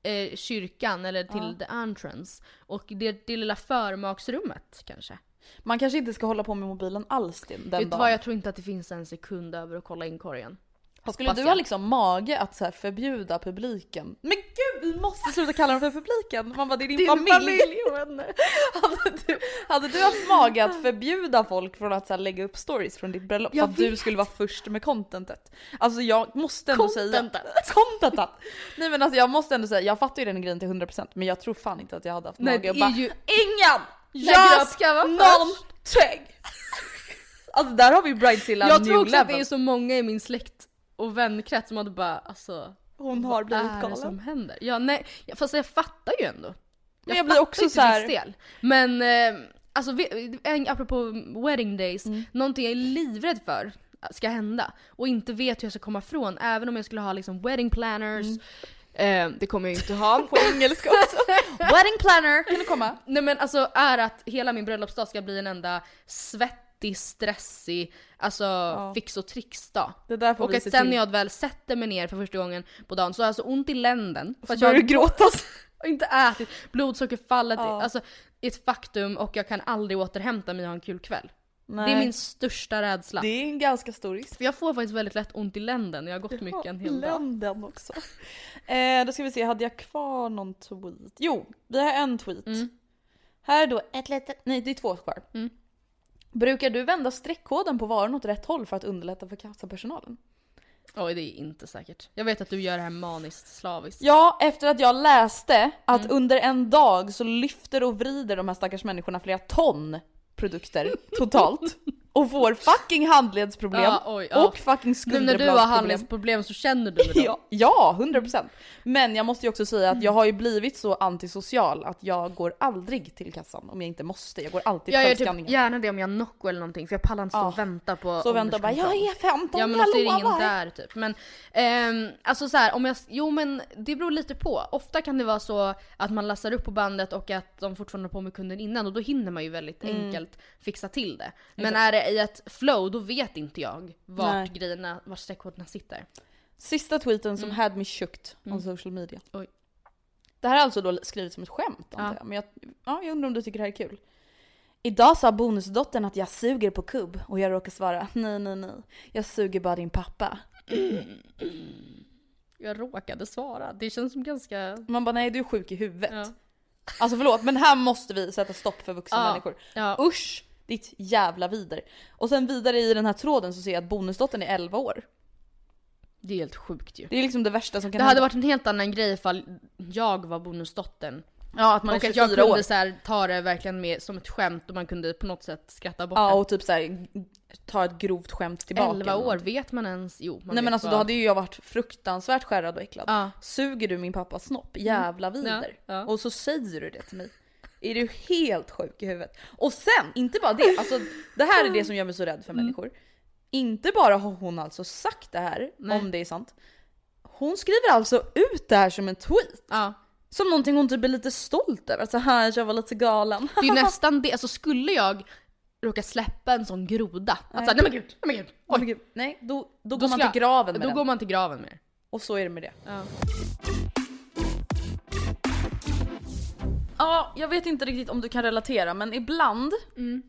eh, kyrkan eller till the entrance. Och det, det lilla förmaksrummet kanske. Man kanske inte ska hålla på med mobilen alls den, den Vet du dagen. vad, jag tror inte att det finns en sekund över att kolla in korgen. Skulle Hoppas du jag. ha liksom mage att så förbjuda publiken? Men gud vi måste sluta kalla dem för publiken! Man bara det är din, familj. [LAUGHS] och vänner. hade, du, hade du haft mage att förbjuda folk från att så lägga upp stories från ditt bröllop Jag för att du vet. skulle vara först med contentet? Alltså jag måste ändå Contentet. säga... Contentet! Nej men alltså jag måste ändå säga, jag fattar ju den grejen till 100% men jag tror fan inte att jag hade haft Nej mage det och är bara ju... INGEN Jag ska vara först! någonting! Alltså där har vi Bridezilla Jag new tror också level. att det är så många i min släkt och vänkrets som hade bara alltså Hon har blivit vad är det galen. som händer? Ja, nej, fast jag fattar ju ändå. Men jag blir också ju så här- del. Men eh, alltså vi- apropå wedding days, Mm. någonting jag är livrädd för ska hända och inte vet hur jag ska komma ifrån även om jag skulle ha liksom wedding planners. Eh, det kommer jag inte ha. Mm. På engelska också. [LAUGHS] Wedding planner, kan du komma? Nej men alltså är att hela min bröllopsdag ska bli en enda svettig, stressig, alltså fix och trix-dag. Där får Och att se sen till. när jag väl sätter mig ner för första gången på dagen så har jag så ont i länden. För Så börjar jag du gråta. [LAUGHS] har inte ätit, blodsockerfallet Ja. alltså, är ett faktum och jag kan aldrig återhämta mig och ha en kul kväll. Nej. Det är min största rädsla. Det är en ganska stor risk. För jag får faktiskt väldigt lätt ont i länden jag har gått mycket en hel dag. Länden också. Eh, då ska vi se, hade jag kvar någon tweet? Jo, vi har en tweet. Mm. Här är då ett litet, nej det är två kvar. Mm. Brukar du vända streckkoden på varan åt rätt håll för att underlätta för kassapersonalen? Oj det är inte säkert. Jag vet att du gör det här maniskt slaviskt. Ja, efter att jag läste att Mm. under en dag så lyfter och vrider de här stackars människorna flera ton produkter [LAUGHS] totalt. Och får fucking handledsproblem Ja, oj, ja. och fucking Nu när du skulderbladsproblem. har handledsproblem så känner du med [LAUGHS] dem. Ja, ja, 100%. Men jag måste ju också säga att jag har ju blivit så antisocial att jag går aldrig till kassan om jag inte måste. Jag går alltid Jag till gör typ gärna det om jag har Nocco eller någonting för jag pallar inte stå Ja. och vänta på Så vänta bara jag är 15, Ja men jag är det ingen lovar. där typ. Men ehm, alltså så här, om jag, jo men det beror lite på. Ofta kan det vara så att man lassar upp på bandet och att de fortfarande har på med kunden innan och då hinner man ju väldigt Mm. enkelt fixa till det. Men är det i ett flow då vet inte jag vart Nej. grejerna, vart streckkoderna sitter. Sista tweeten som had me shooked on social media. Mm. Oj. Det här är alltså då skrivet som ett skämt antar Ja. jag. Men jag, ja, jag undrar om du tycker det här är kul. Idag sa bonusdottern att jag suger på kubb och jag råkar svara nej nej nej. Jag suger bara din pappa. Jag råkade svara. Det känns som ganska... Man bara nej du är sjuk i huvudet. Ja. Alltså förlåt men här måste vi sätta stopp för vuxna Ja. människor. Ja. Usch! Ditt jävla vider. Och sen vidare i den här tråden så ser jag att bonusdottern är 11 år. Det är helt sjukt ju. Det är liksom det värsta som kan Det hade hända. varit en helt annan grej ifall jag var bonusdottern. Ja att man och är att jag 24 kunde år. så här, ta det verkligen med, som ett skämt och man kunde på något sätt skratta bort Ja det. och typ såhär ta ett grovt skämt tillbaka. 11 eller år, vet man ens? Jo, man Nej men alltså vad- då hade ju jag varit fruktansvärt skärrad och äcklad. Ja. Suger du min pappas snopp? Jävla vider. Ja, ja. Och så säger du det till mig. Är du helt sjuk i huvudet? Och sen, inte bara det, alltså det här är det som gör mig så rädd för Mm. människor. Inte bara har hon alltså sagt det här, Nej. om det är sant. Hon skriver alltså ut det här som en tweet. Ja. Som någonting hon typ är lite stolt över. Så här, jag var lite galen. Det är [LAUGHS] nästan det, alltså skulle jag råka släppa en sån groda, att Nej. såhär, nej men gud, nej men gud, Oj. nej, då, då, Då går man till graven med Då den. går man till graven med det. Och så är det med det. Ja. Ja, jag vet inte riktigt om du kan relatera men ibland Mm.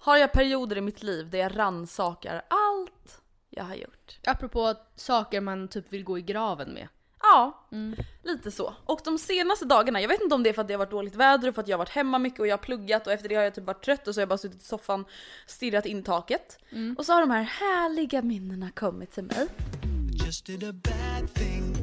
har jag perioder i mitt liv där jag rannsakar allt jag har gjort. Apropå saker man typ vill gå i graven med. Ja, Mm. lite så. Och de senaste dagarna, jag vet inte om det är för att det har varit dåligt väder och för att jag har varit hemma mycket och jag har pluggat och efter det har jag typ varit trött och så har jag bara suttit i soffan stirrat in taket. Mm. Och så har de här härliga minnena kommit till mig. just did a bad thing.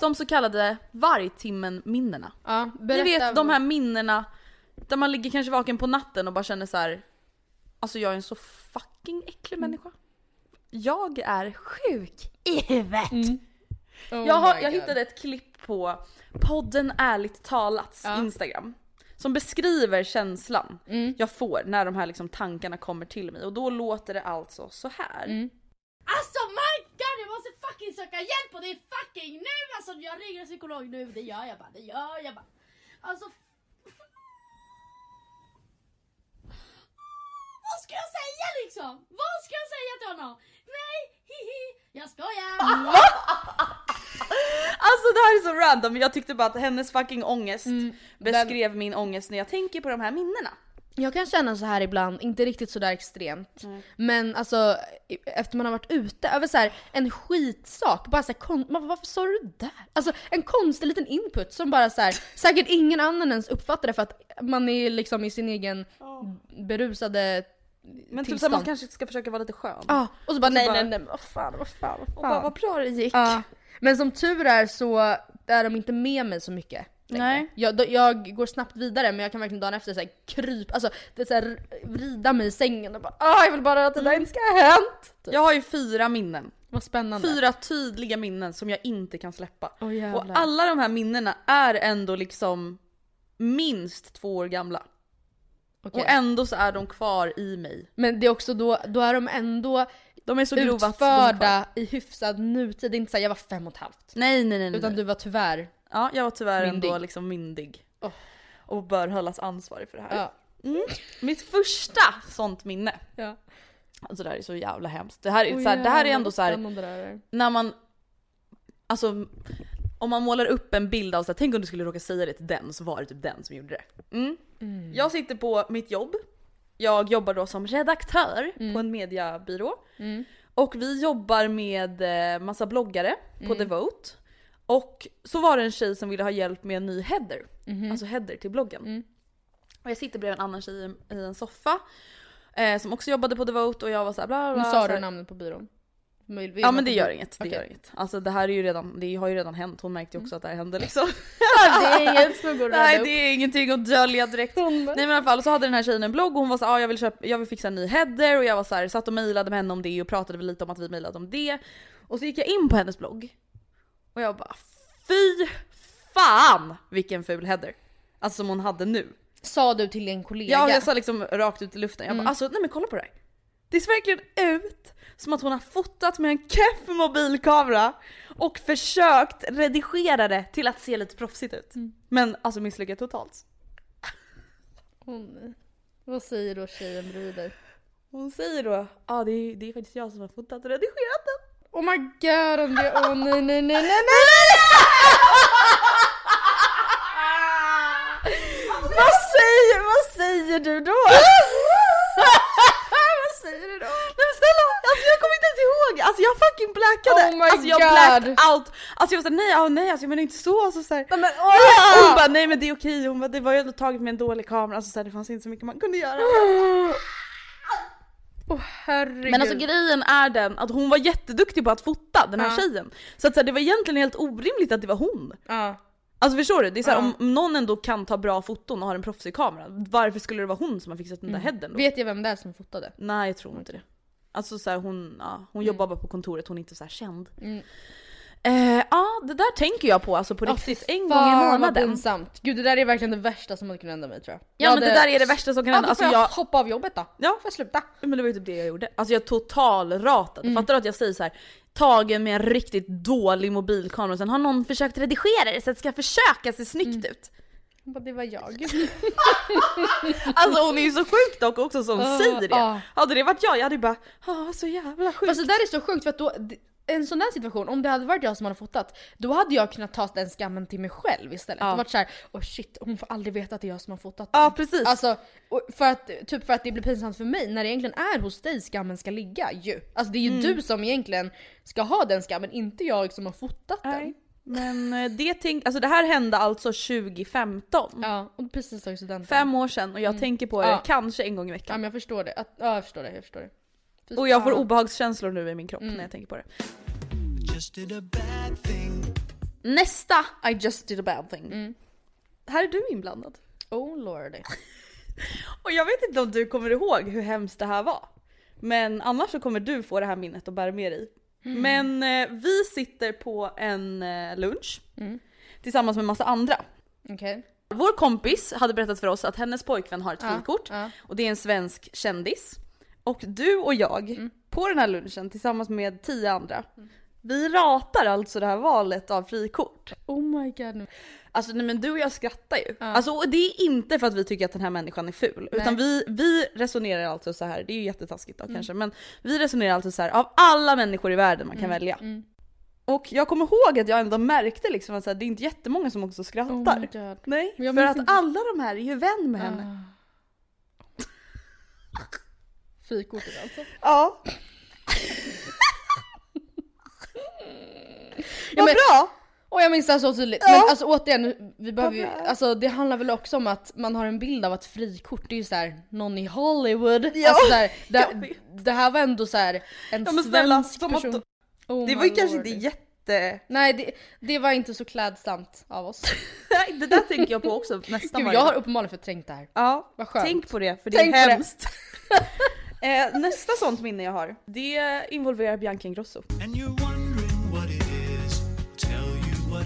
De så kallade vargtimmen-minnena. Ja, Ni vet de här minnena där man ligger kanske vaken på natten och bara känner så här. Alltså jag är en så fucking äcklig människa. Jag är sjuk i huvudet. Oh jag, har, jag hittade ett klipp på podden Ärligt talats Ja. Instagram. Som beskriver känslan Mm. jag får när de här liksom tankarna kommer till mig. Och då låter det alltså så här. Mm. Alltså måste fucking söka hjälp och det är fucking nu alltså jag ringer en psykolog nu, det gör jag bara, det gör jag bara. Alltså Vad ska jag säga liksom? Vad ska jag säga till honom? Nej, hihi, jag skojar! [LAUGHS] det här är så random jag tyckte bara att hennes fucking ångest Mm. beskrev min ångest när jag tänker på de här minnena. Jag kan känna så här ibland, inte riktigt sådär extremt. Mm. Men alltså efter man har varit ute över så här, en skitsak, bara så här, kon- man, varför sa du det där? Alltså en konstig liten input som bara så här, [LAUGHS] säkert ingen annan ens uppfattar det för att man är liksom i sin egen berusade Men typ såhär, man kanske ska försöka vara lite skön. Ja, och så bara Så nej bara- nej nej, men vad fan, vad fan, vad Och bara vad bra det gick. Ja. Men som tur är så är de inte med mig så mycket. Längre. Nej. Jag, då- jag går snabbt vidare men jag kan verkligen dagen efter så här, kryp, alltså det så här, vrida mig i sängen och bara ah, jag vill bara att det där inte ska ha hänt. Typ. Jag har ju fyra minnen. Vad spännande. Fyra tydliga minnen som jag inte kan släppa. Åh, och alla de här minnena är ändå liksom minst två år gamla. Okej. Och ändå så är de kvar i mig. Men det är också då, då är de ändå De är så grova utförda i hyfsad nutid. Det är inte såhär jag var fem och ett halvt. Nej nej nej. nej. Utan du var tyvärr, Ja, jag var tyvärr Myndig. ändå liksom myndig. Oh. Och bör hållas ansvarig för det här. ja. Mm. Mitt första sånt minne. ja. Alltså det här är så jävla hemskt. Det här är, Åh, så här, det här är ändå så här, när man... Alltså om man målar upp en bild av så här, tänk om du skulle råka säga det till den så var det typ den som gjorde det. Mm. Jag sitter på mitt jobb. Jag jobbar då som redaktör på en mediebyrå. Mm. Och vi jobbar med eh, massa bloggare på Mm. Devote. Och så var det en tjej som ville ha hjälp med en ny header. Mhm. Alltså header till bloggen. Mm. Och jag sitter bredvid en annan tjej i, en soffa. Eh, som också jobbade på Devote och jag var såhär bla bla Nu sa du namnet på byrån. Vill- vill Ja men det gör inget, det Okej. gör inget. Alltså det här är ju redan, det har ju redan hänt, hon märkte ju också att det här hände liksom. [LAUGHS] det är inget som går Nej det är ingenting att dölja direkt. Nej men i alla fall så hade den här tjejen en blogg och hon var såhär ah, jag, vill köpa, jag vill fixa en ny header och jag var så här, satt och mejlade med henne om det och pratade lite om att vi mejlade om det. Och så gick jag in på hennes blogg och jag bara fy fan vilken ful header. Alltså som hon hade nu. Sa du till en kollega? Ja jag sa liksom rakt ut i luften, jag Mm. bara alltså nej men kolla på det här. Det ser verkligen ut som att hon har fotat med en keff mobilkamera och försökt redigera det till att se lite proffsigt ut. Mm. Men alltså misslyckat totalt. Nej. Vad säger då tjejen bredvid dig? Hon säger då, ja ah, det, är, det är faktiskt jag som har fotat och redigerat den. Oh my god, om det, åh nej nej nej nej nej! Vad säger, vad säger du då? [LAUGHS] vad säger du då? Nej men snälla, alltså jag kommer inte ens ihåg. Alltså jag fucking blackade. Oh my alltså jag God. blacked out. Alltså jag var såhär nej, ah, nej alltså jag menar inte så. Alltså, så här. Nej, men, Och hon bara nej men det är okej, hon bara, det var ju ändå taget med en dålig kamera, alltså, så här, det fanns inte så mycket man kunde göra. [LAUGHS] Herregud. Men alltså grejen är den att hon var jätteduktig på att fota den här Ja. tjejen. Så att så här, det var egentligen helt orimligt att det var hon. Ja. Alltså förstår du? Det är så här, Ja. om någon ändå kan ta bra foton och har en proffsig kamera, varför skulle det vara hon som har fixat den där headern då? Vet jag vem det är som fotade? Nej jag tror inte det. Alltså så här, hon, ja, hon jobbar bara på kontoret, hon är inte så här känd. Mm. Eh, ja det där tänker jag på alltså på Ja, riktigt, fy en gång i månaden. pinsamt. Gud det där är verkligen det värsta som hade kunnat hända mig tror jag. Ja Jag men det hade- där är det värsta som kan Ja, hända. då Alltså jag hoppa av jobbet då. Ja. Får jag sluta? men det var ju typ det jag gjorde. Alltså jag totalratade. Mm. Fattar du att jag säger så här tagen med en riktigt dålig mobilkamera och sen har någon försökt redigera det så att det ska försöka se snyggt Mm. ut. Bara, det var jag. [LAUGHS] Alltså hon är ju så sjuk dock också som Ja, säger det. ja. Hade det varit jag, jag hade ju bara ah, så jävla sjukt. Fast det där är så sjukt för att då, en sån där situation, om det hade varit jag som hade fotat, då hade jag kunnat ta den skammen till mig själv istället. Ja. Och varit såhär, oh shit hon får aldrig veta att det är jag som har fotat den. Ja precis. Alltså, för att, typ för att det blir pinsamt för mig när det egentligen är hos dig skammen ska ligga ju. Alltså det är ju Mm. du som egentligen ska ha den skammen, inte jag som har fotat den. Nej. Men eh, det, tänk, alltså det här hände alltså 2015. Ja, och precis tagit studenten. Fem år sedan och jag tänker på det Ja. kanske en gång i Ja veckan. men jag förstår det. Ja jag förstår det, jag förstår det. Och jag får obehagskänslor nu i min kropp Mm. när jag tänker på det. Just did a bad thing. Nästa I just did a bad thing. Mm. Här är du inblandad. Oh lordy. [LAUGHS] Och jag vet inte om du kommer ihåg hur hemskt det här var. Men annars så kommer du få det här minnet och bära med dig. Mm. Men eh, vi sitter på en eh, lunch Mm. tillsammans med massa andra. Okej. Vår kompis hade berättat för oss att hennes pojkvän har ett Ja, frikort ja. och det är en svensk kändis. Och du och jag Mm. på den här lunchen tillsammans med tio andra, vi ratar alltså det här valet av frikort. Oh my god. Alltså nej, men du och jag skrattar ju. Ja. Alltså och det är inte för att vi tycker att den här människan är ful. Nej. Utan vi, vi resonerar alltså så här. det är ju jättetaskigt då Mm. kanske, men vi resonerar alltså så här. av alla människor i världen man kan välja. Mm. Och jag kommer ihåg att jag ändå märkte liksom att det är inte jättemånga som också skrattar. Oh my god. Nej, för att inte- alla de här är ju vän med henne. Ah. Frikortet alltså. Ja. [LAUGHS] Ja, Vad bra! Och jag minns det så tydligt. Ja. Men alltså återigen, vi behöver ju, alltså det handlar väl också om att man har en bild av att frikort, är ju såhär någon i Hollywood. Ja, alltså, så här, [LAUGHS] det, det här var ändå så här en Ja, men snälla, svensk som att- person. Oh det var ju kanske inte jätte... Nej det, det var inte så klädsamt av oss. [LAUGHS] Nej, det där tänker jag på också nästan Gud, jag har uppenbarligen förträngt det här. Ja, Vad skönt. tänk på det för det Tänk är hemskt. Eh, nästa sånt minne jag har, det involverar Bianca Ingrosso. Is. Did. Did.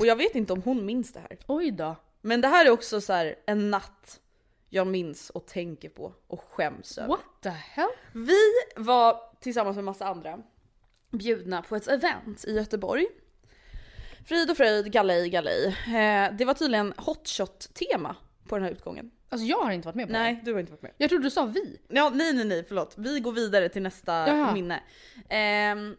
Och jag vet inte om hon minns det här. Oj då. Men det här är också så här en natt jag minns och tänker på och skäms över. What the hell? Vi var tillsammans med massa andra bjudna på ett event i Göteborg. Frid och fröjd, galej, galej. Eh, det var tydligen hotshot-tema på den här utgången. Alltså jag har inte varit med på det. Nej, du har inte varit med. Jag trodde du sa vi. Ja, nej, nej, nej, förlåt. Vi går vidare till nästa Jaha. minne. Ehm,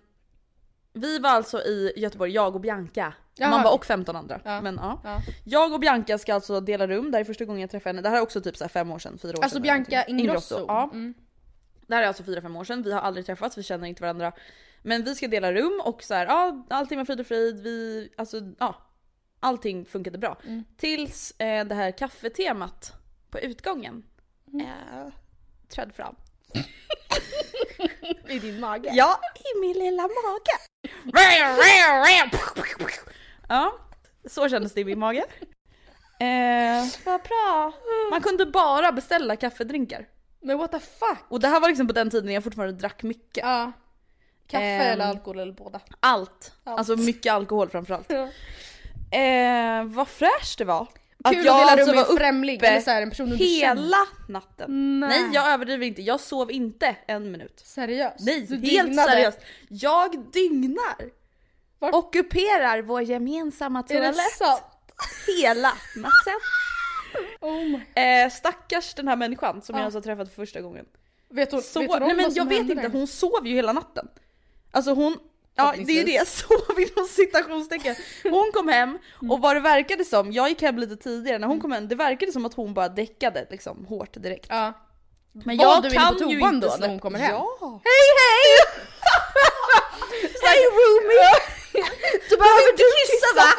vi var alltså i Göteborg, jag och Bianca. Jaha, Man var och 15 andra. Ja. Men, ja. Ja. Jag och Bianca ska alltså dela rum, det här är första gången jag träffar henne. Det här är också typ så fem år sedan, fyra år Alltså sedan. Bianca eller någonting. Ingrosso. Ja. Mm. Det här är alltså fyra, fem år sedan, vi har aldrig träffats, vi känner inte varandra. Men vi ska dela rum och så här, ja allting var frid och frid, vi, alltså ja. Allting funkade bra. Mm. Tills eh, det här kaffetemat på utgången Mm. eh, trädde fram. [LAUGHS] I din mage. Ja, i min lilla mage. [LAUGHS] Ja, så kändes det i min mage. Eh, vad bra. Man kunde bara beställa kaffedrinkar. Men what the fuck? Och det här var liksom på den tiden jag fortfarande drack mycket. Ja. Kaffe Ehm, eller alkohol eller båda. Allt. Allt. Alltså mycket alkohol framförallt. [LAUGHS] Ja. Eh, vad fräscht det var. Kul att dela rum med en främling eller så här, en person du hela natten. Nej. Nej jag överdriver inte, jag sov inte en minut. Seriöst? Nej, Du helt dygnade. seriöst. Jag dygnar. Var- Ockuperar vår gemensamma toalett hela natten. [LAUGHS] Oh. Eh, stackars den här människan som Ja. jag alltså träffat för första gången. Vet hon, Så, vet hon nej men jag vet inte, hon sov ju hela natten. Alltså hon, ja det är ju det, sov inom citationstecken. Hon kom hem och vad det verkade som, jag gick hem lite tidigare, när hon kom hem, det verkade som att hon bara däckade liksom hårt direkt. Ja. Men Var jag du inne kan på ju toan inte då, när hon kommer hem? Ja! Hej hej! [LAUGHS] Hej roomie! [LAUGHS] Du behöver inte kissa va?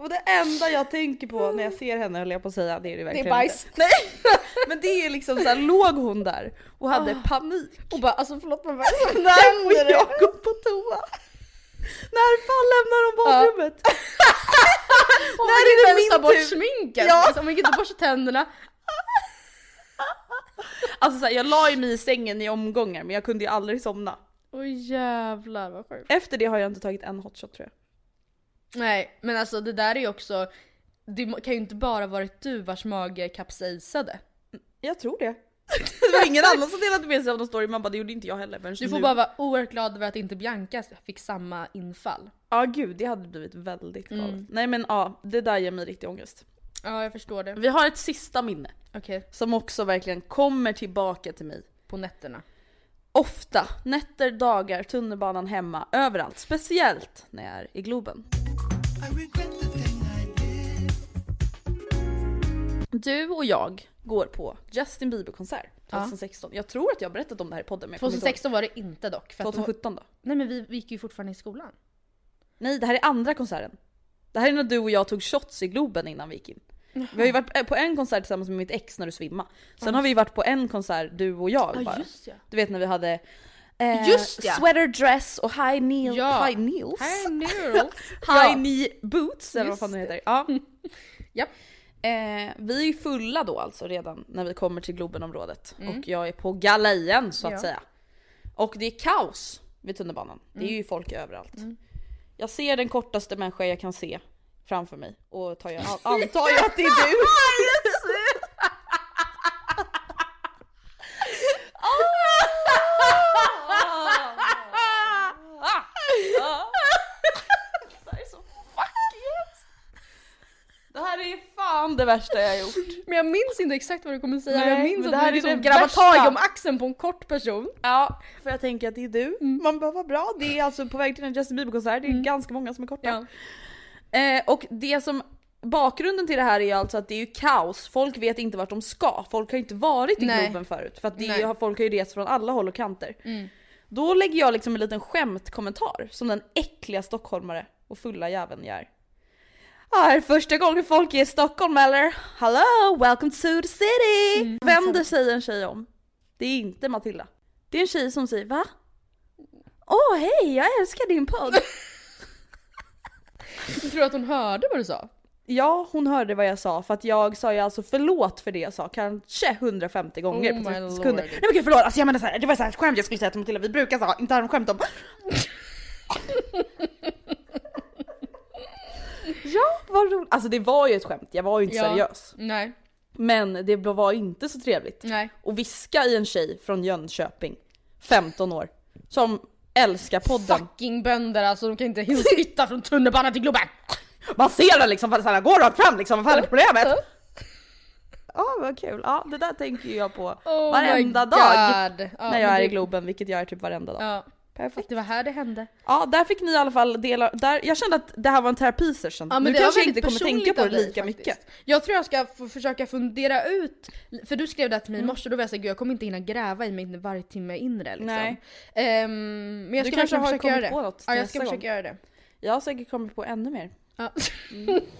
Och det enda jag tänker på när jag ser henne höll jag på att säga, det är det verkligen bajs. inte. Nej! [LAUGHS] Men det är liksom såhär, låg hon där och hade panik. Och bara alltså förlåt men vad är det [LAUGHS] När får händer? jag gå på toa? När fan lämnar de badrummet? [LAUGHS] Hon När är det min bort tur? sminket. Ja. Alltså, hon gick inte borsta tänderna. Alltså såhär, jag la ju mig i sängen i omgångar men jag kunde ju aldrig somna. Oj jävlar vad sjukt. Efter det har jag inte tagit en hotshot tror jag. Nej men alltså det där är ju också, det kan ju inte bara varit du vars mage kapsejsade. Jag tror det. [LAUGHS] Det var ingen annan som delade med sig av någon story, man bara det gjorde inte jag heller förrän Du får nu. bara vara oerhört glad över att inte Bianca fick samma infall. Ja gud, det hade blivit väldigt galet. Mm. Nej men ja, det där ger mig riktig ångest. Ja jag förstår det. Vi har ett sista minne Okej, som också verkligen kommer tillbaka till mig. på nätterna. Ofta, nätter, dagar, tunnelbanan, hemma, överallt. Speciellt när jag är i Globen. Du och jag går på Justin Bieber-konsert 2016. Jag tror att jag har berättat om det här i podden men jag kommer inte ihåg. 2016 var det inte dock. För att då, 2017 då? nej men vi, vi gick ju fortfarande i skolan. Nej, det här är andra konserten. Det här är när du och jag tog shots i Globen innan vi gick in. Vi har ju varit på en konsert tillsammans med mitt ex när du svimmade. Sen har vi varit på en konsert du och jag Ja bara. just ja. Du vet när vi hade eh, Just ja. sweater dress och high kneel, Ja. high neels. High [LAUGHS] knee boots eller vad Just fan det heter. Ja. [LAUGHS] Japp. Eh, vi är fulla då alltså redan när vi kommer till Globenområdet. Och jag är på galejen så att Ja. säga. Och det är kaos vid tunnelbanan. Det är ju folk överallt. Jag ser den kortaste människa jag kan se framför mig och tar jag, [LAUGHS] antar jag att det är du. Det här är fan det värsta jag har gjort. Men jag minns inte exakt vad du kommer säga. Nej, jag minns men att det här du är liksom grabbar tag om axeln på en kort person. Ja, för jag tänker att det är du. Man bara vad bra, det är alltså på väg till en Justin Bieber-konsert, det är ganska många som är korta. Eh, och det som, bakgrunden till det här är alltså att det är ju kaos, folk vet inte vart de ska, folk har inte varit i Nej. Globen förut för att det är, folk har ju rest från alla håll och kanter. Mm. Då lägger jag liksom en liten skämtkommentar som den äckliga stockholmare och fulla jäveln jag är. Är det första gången folk är i Stockholm eller? Hello, welcome to the city! Vänder sig en tjej om. Det är inte Matilda. Det är en tjej som säger va? Åh hej, jag älskar din podd! Jag tror att hon hörde vad du sa. ja, hon hörde vad jag sa för att jag sa ju alltså förlåt för det jag sa kanske 150 gånger Oh på my 30 sekunder. lord. Nej men gud förlåt, alltså jag menar såhär, det var såhär ett skämt jag skulle säga till Matilda, vi brukar så, inte ha skämt om. Vad roligt. Alltså det var ju ett skämt, jag var ju inte Ja. seriös. Nej. Men det var inte så trevligt. Nej. Och viska i en tjej från Jönköping, 15 år, som älskar podden. Fucking bönder alltså, de kan inte hitta [LAUGHS] från tunnelbanan till Globen. Man ser den liksom, för att gå rakt fram liksom, vad fan är problemet? [LAUGHS] Ja vad kul, ja det där tänker jag på Oh varenda dag. God. När jag är i Globen, vilket jag är typ varenda dag. Ja. Perfekt. Det var här det hände. Ja, där fick ni i alla fall dela, där, jag kände att det här var en terapisession. Ja, nu kanske jag inte kommer tänka på det lika faktiskt. mycket. Jag tror jag ska försöka fundera ut, för du skrev det här till Mm. mig i morse och då var jag såhär jag kommer inte hinna gräva i min varje timme inre liksom. Nej. Ehm, men jag Du ska kanske försöka göra kommit det. på något ja, jag ska försöka gång. göra det. Jag har säkert kommit på ännu mer. Ja. Mm. [LAUGHS]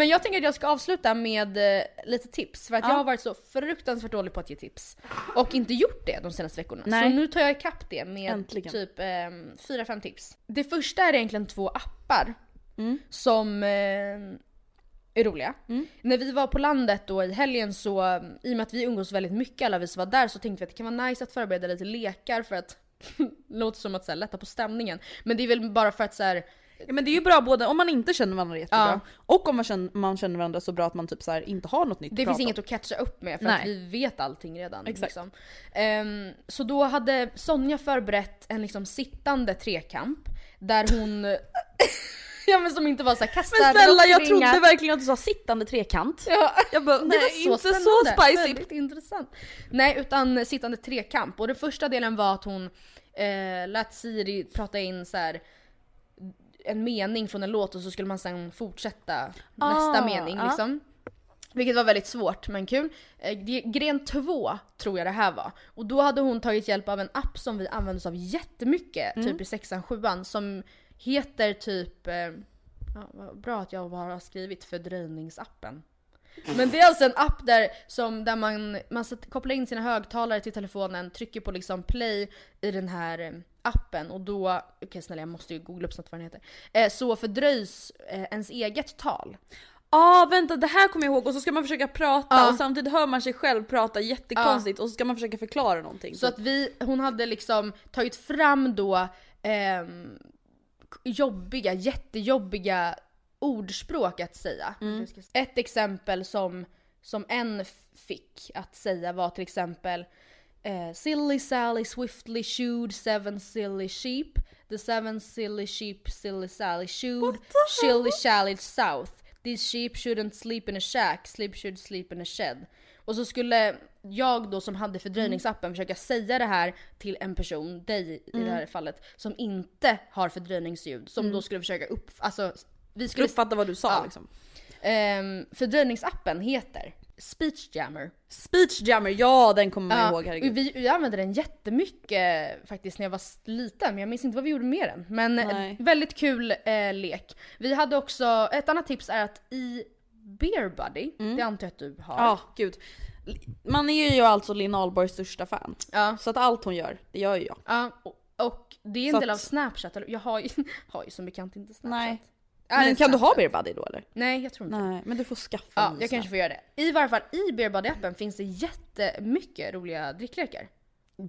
Men jag tänker att jag ska avsluta med eh, lite tips för att Ja. jag har varit så fruktansvärt dålig på att ge tips. Och inte gjort det de senaste veckorna. Nej. Så nu tar jag ikapp det med Äntligen. typ ehm, fyra, fem tips. Det första är egentligen två appar Mm. som eh, är roliga. När vi var på landet då i helgen så, eh, i och med att vi umgås väldigt mycket alla vi som var där så tänkte vi att det kan vara nice att förbereda lite lekar för att [LAUGHS] låter som att så här, lätta på stämningen. Men det är väl bara för att så här, Ja, men det är ju bra både om man inte känner varandra jättebra Ja. och om man känner, man känner varandra så bra att man typ så inte har något nytt Det finns prata inget om. att catcha upp med för Nej. att vi vet allting redan. Exakt. Liksom. Ehm, så då hade Sonja förberett en liksom sittande trekamp där hon [LAUGHS] Ja men som inte var såhär kasta Men snälla jag trodde verkligen att du sa sittande trekant. Ja. Jag bara, [LAUGHS] Det nej var inte så spännande. spicy. Väldigt intressant. Nej utan sittande trekamp och den första delen var att hon eh, lät Siri prata in så här en mening från en låt och så skulle man sen fortsätta nästa Ah, mening ja. liksom. Vilket var väldigt svårt men kul. Eh, Gren 2 tror jag det här var. Och då hade hon tagit hjälp av en app som vi använde oss av jättemycket, Mm. typ i sexan, sjuan, som heter typ... Eh, ja, bra att jag bara har skrivit fördröjningsappen. Men det är alltså en app där, som, där man, man kopplar in sina högtalare till telefonen, trycker på liksom play i den här appen och då, okej snälla jag måste ju googla upp snabbt vad den heter. Eh, så fördröjs eh, ens eget tal. ah, vänta det här kommer jag ihåg och så ska man försöka prata Ja. och samtidigt hör man sig själv prata jättekonstigt och så ska man försöka förklara någonting. Så att vi, hon hade liksom tagit fram då ehm, jobbiga, jättejobbiga ordspråk att säga. Ett exempel som, som en fick att säga var till exempel eh, Silly Sally swiftly shooed seven silly sheep. The seven silly sheep silly Sally shooed. Shilly shallied south. These sheep shouldn't sleep in a shack, sleep should sleep in a shed. Och så skulle jag då som hade fördröjningsappen försöka säga det här till en person, dig i det här fallet, som inte har fördröjningsljud. Som då skulle försöka upp... Alltså, vi skulle uppfatta vad du sa Ja. liksom. Ehm, fördröjningsappen heter Speech Jammer. Speech jammer, ja den kommer man Ja, ihåg herregud. vi, vi använde den jättemycket faktiskt när jag var liten, men jag minns inte vad vi gjorde med den. Men eh, Nej. väldigt kul eh, lek. Vi hade också, ett annat tips är att i Beer Buddy, det antar jag att du har. Mm. Ja, gud. Man är ju alltså Linn Ahlborgs största fan. Ja. Så att allt hon gör, det gör ju jag. Ja, och, och det är en Så del av Snapchat. Jag har ju, [LAUGHS] har ju som bekant inte Snapchat. Nej. Men kan du ha? Beer Buddy då eller? Nej, jag tror inte Nej, men du får skaffa Ja, jag kanske får göra det. I varje fall i Beer Buddy-appen finns det jättemycket roliga dricklekar.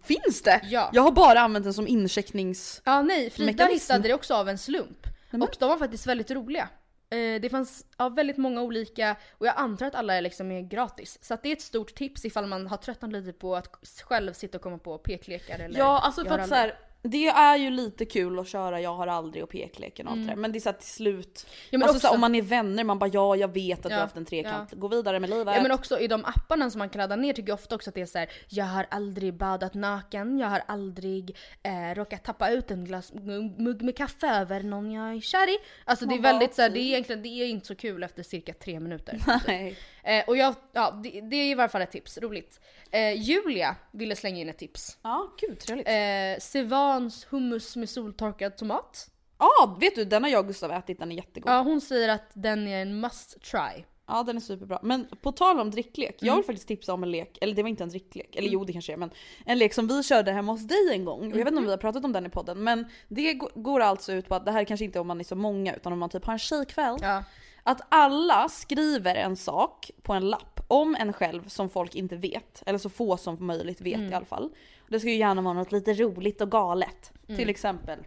Finns det? Ja. Jag har bara använt den som inchecknings... Ja nej, Frida Mekanism. hittade det också av en slump. Och de var faktiskt väldigt roliga. Eh, Det fanns ja, väldigt många olika och jag antar att alla är liksom är gratis. Så det är ett stort tips ifall man har tröttnat lite på att själv sitta och komma på peklekar eller Ja, alltså för att så här, det är ju lite kul att köra jag har aldrig och pekleken och allt det där. Men det är så att till slut, Mm. Ja, men alltså också- så här, om man är vänner, man bara ja jag vet att du Ja, har haft en trekant, ja. gå vidare med livet. Ja men också i de apparna som man kan ladda ner tycker jag ofta också att det är så här: jag har aldrig badat naken, jag har aldrig eh, råkat tappa ut en glas, mugg med kaffe över någon jag är kär i. Alltså det är Man väldigt så här, det är egentligen det är inte så kul efter cirka tre minuter. [LAUGHS] Nej. Eh, och jag, ja det, det är i varje fall ett tips, roligt. Eh, Julia ville slänga in ett tips. Ja, gud trevligt. Eh, Sevans hummus med soltorkad tomat. Ja, vet du den har jag och Gustav ätit, den är jättegod. Ja hon säger att den är en must try. Ja den är superbra. Men på tal om dricklek, jag Mm. vill faktiskt tipsa om en lek, eller det var inte en dricklek, eller jo det kanske är men en lek som vi körde hemma hos dig en gång. Och jag vet inte om vi har pratat om den i podden men det gå- går alltså ut på att det här kanske inte är om man är så många utan om man typ har en tjejkväll. Ja. Att alla skriver en sak på en lapp om en själv som folk inte vet, eller så få som möjligt vet Mm. i alla fall. Det ska ju gärna vara något lite roligt och galet. Mm. Till exempel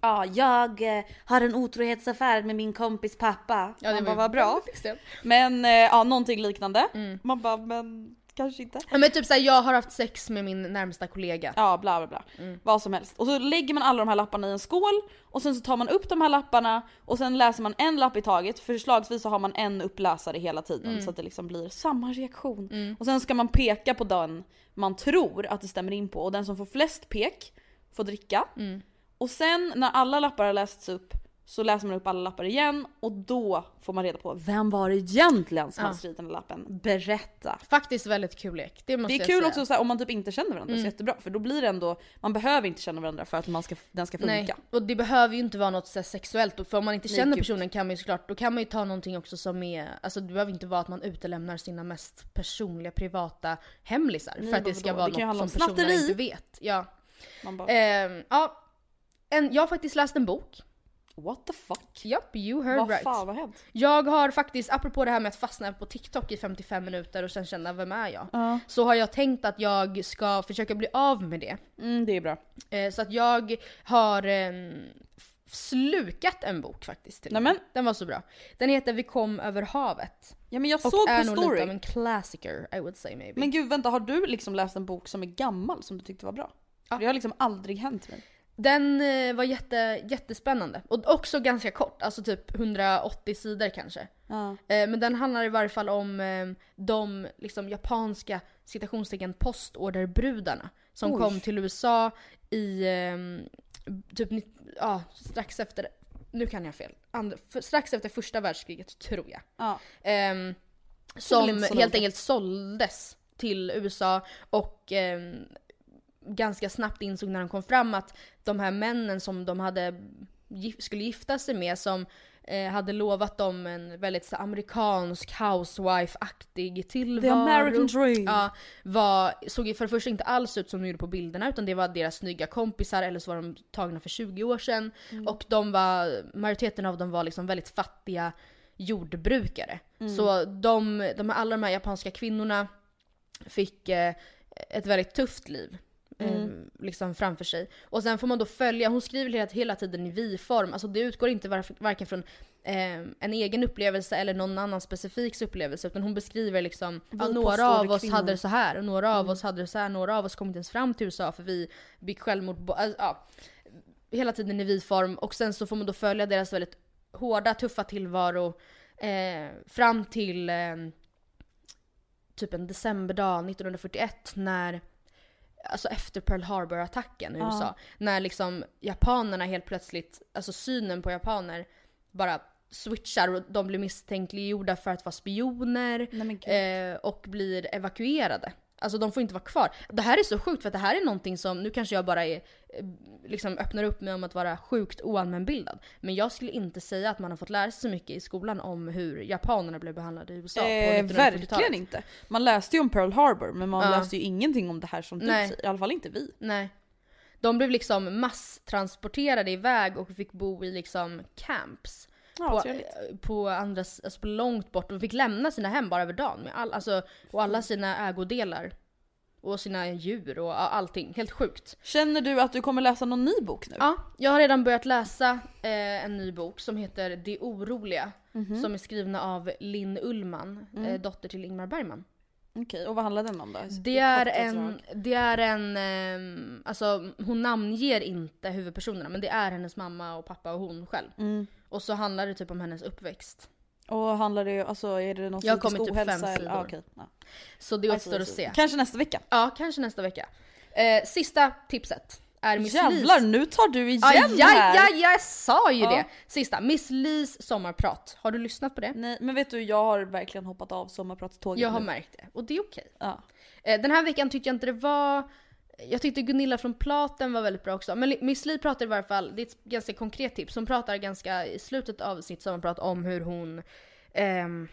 Ja, jag eh, har en otrohetsaffär med min kompis pappa. Ja, det Man bara, vad bra. [LAUGHS] Men eh, ja, någonting liknande. Mm. Man bara, men kanske inte. Ja, men typ såhär, jag har haft sex med min närmsta kollega. Ja, bla bla bla. Mm. Vad som helst. Och så lägger man alla de här lapparna i en skål och sen så tar man upp de här lapparna och sen läser man en lapp i taget. Förslagsvis så har man en uppläsare hela tiden Mm. så att det liksom blir samma reaktion. Och sen ska man peka på den man tror att det stämmer in på och den som får flest pek får dricka. Mm. Och sen när alla lappar har lästs upp så läser man upp alla lappar igen och då får man reda på vem var det egentligen som Ja. har skrivit den lappen. Berätta. Faktiskt väldigt kul lek. Det måste Det är jag kul säga. också så här, om man typ inte känner varandra Mm. så jättebra för då blir det ändå, man behöver inte känna varandra för att man ska, den ska funka. Nej, och det behöver ju inte vara något så sexuellt. För om man inte Nej, känner gud. personen kan man ju såklart, då kan man ju ta någonting också som är, alltså det behöver inte vara att man utelämnar sina mest personliga privata hemlisar. Nej, för att det ska Det vara handla något om som snatteri. inte vet. Ja. Bara, Ehm, ja. En, jag har faktiskt läst en bok. What the fuck? Japp, you heard Vad right. fan har hänt? Jag har faktiskt, apropå det här med att fastna på TikTok i 55 minuter och sen känna vem är jag? Ja. Så har jag tänkt att jag ska försöka bli av med det. Mm, det är bra. Eh, så att jag har f- slukat en bok faktiskt. Till och. Nämen. Den var så bra. Den heter Vi kom över havet. Ja men jag Och såg är på nog story. lite av en classicer I would say maybe. Men gud vänta, har du liksom läst en bok som är gammal som du tyckte var bra? För Det har liksom aldrig hänt mig. Den eh, var jätte, jättespännande. Och också ganska kort, alltså typ 180 sidor kanske. Ja. Eh, men den handlar i varje fall om eh, de liksom, japanska citationstecken postorderbrudarna som Oj. kom till USA i eh, typ ja, strax efter, nu kan jag fel, strax efter första världskriget tror jag. Ja. Ehm, som helt enkelt såldes till USA och ehm, ganska snabbt insåg när de kom fram att de här männen som de hade skulle gifta sig med som eh, hade lovat dem en väldigt så, amerikansk housewife-aktig tillvaro. The American dream. Ja, var, såg för det första inte alls ut som de gjorde på bilderna utan det var deras snygga kompisar eller så var de tagna för 20 år sedan. Mm. Och de var, majoriteten av dem var liksom väldigt fattiga jordbrukare. Mm. Så de, de, alla de här japanska kvinnorna fick eh, ett väldigt tufft liv. Mm. liksom framför sig. Och sen får man då följa, hon skriver hela, hela tiden i vi-form, alltså det utgår inte var, varken från eh, en egen upplevelse eller någon annan specifik upplevelse utan hon beskriver liksom, ja, några av oss kvinnor. hade det så här och några av Mm. oss hade det så här, några av oss kom inte ens fram till USA för vi begick självmord. Alltså, ja, hela tiden i vi-form och sen så får man då följa deras väldigt hårda, tuffa tillvaro eh, fram till eh, typ en decemberdag 1941 när Alltså efter Pearl Harbor-attacken i Ja. USA. När liksom japanerna helt plötsligt, alltså synen på japaner bara switchar och de blir misstänkliggjorda för att vara spioner Nej, eh, och blir evakuerade. Alltså de får inte vara kvar. Det här är så sjukt för det här är någonting som, nu kanske jag bara är, eh, liksom öppnar upp mig om att vara sjukt oallmänbildad. Men jag skulle inte säga att man har fått lära sig så mycket i skolan om hur japanerna blev behandlade i USA på Eh, 1940-talet. verkligen inte. Man läste ju om Pearl Harbor men man Ja. läste ju ingenting om det här som du Nej. säger. I alla fall inte vi. Nej. De blev liksom masstransporterade iväg och fick bo i liksom camps. Ja, på, trevligt. på, andra, alltså på långt bort och fick lämna sina hem bara över dagen med all, alltså, och alla sina ägodelar. Och sina djur och allting. Helt sjukt. Känner du att du kommer läsa någon ny bok nu? Ja, jag har redan börjat läsa eh, en ny bok som heter Det oroliga. Mhm. Som är skrivna av Linn Ullman, Mm. eh, dotter till Ingmar Bergman. Okej, och vad handlar den om då? Det är en, det är en, ehm, alltså hon namnger inte huvudpersonerna men det är hennes mamma och pappa och hon själv. Mm. Och så handlar det typ om hennes uppväxt. Och handlar det, alltså är det någon Jag kommit typ fem eller- sidor. Ah, okej. Ja. Så det återstår att se. Kanske nästa vecka. Ja, kanske nästa vecka. Eh, sista tipset är Miss Jävlar, Lis. nu tar du igen Aj, det här. aj, jag sa ju Ja. det! Sista, Miss Lis sommarprat. Har du lyssnat på det? Nej, men vet du, jag har verkligen hoppat av sommarpratståget Jag har nu. märkt det, och det är okej. Ja. Eh, Den här veckan tyckte jag inte det var... Jag tyckte Gunilla från Platen var väldigt bra också. Men Miss Li pratar i varje fall, det är ett ganska konkret tips. Hon pratar ganska i slutet av sitt sommarprat om hur hon... ehm,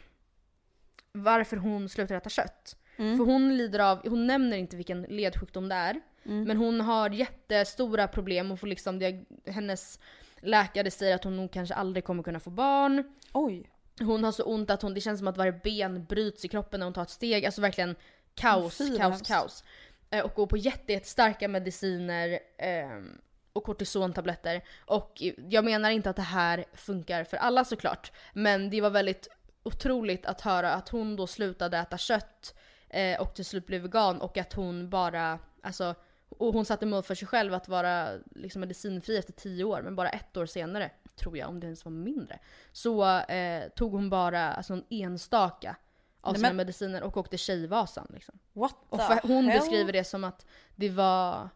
varför hon slutar äta kött. Mm. För hon lider av, hon nämner inte vilken ledsjukdom det är. Mm. Men hon har jättestora problem och får liksom, diag- hennes läkare säger att hon nog kanske aldrig kommer kunna få barn. Oj. Hon har så ont att hon, det känns som att varje ben bryts i kroppen när hon tar ett steg. Alltså verkligen kaos, Fy, vad kaos, kaos. Eh, och går på jätte, jättestarka mediciner ehm, och kortisontabletter. Och jag menar inte att det här funkar för alla såklart. Men det var väldigt otroligt att höra att hon då slutade äta kött eh, och till slut blev vegan och att hon bara, alltså och hon satte mål för sig själv att vara liksom medicinfri efter tio år men bara ett år senare, tror jag, om det ens var mindre, så eh, tog hon bara alltså, en enstaka av Nej, sina men- mediciner och åkte Tjejvasan. Liksom. What Och för, hon hell? beskriver det som att det var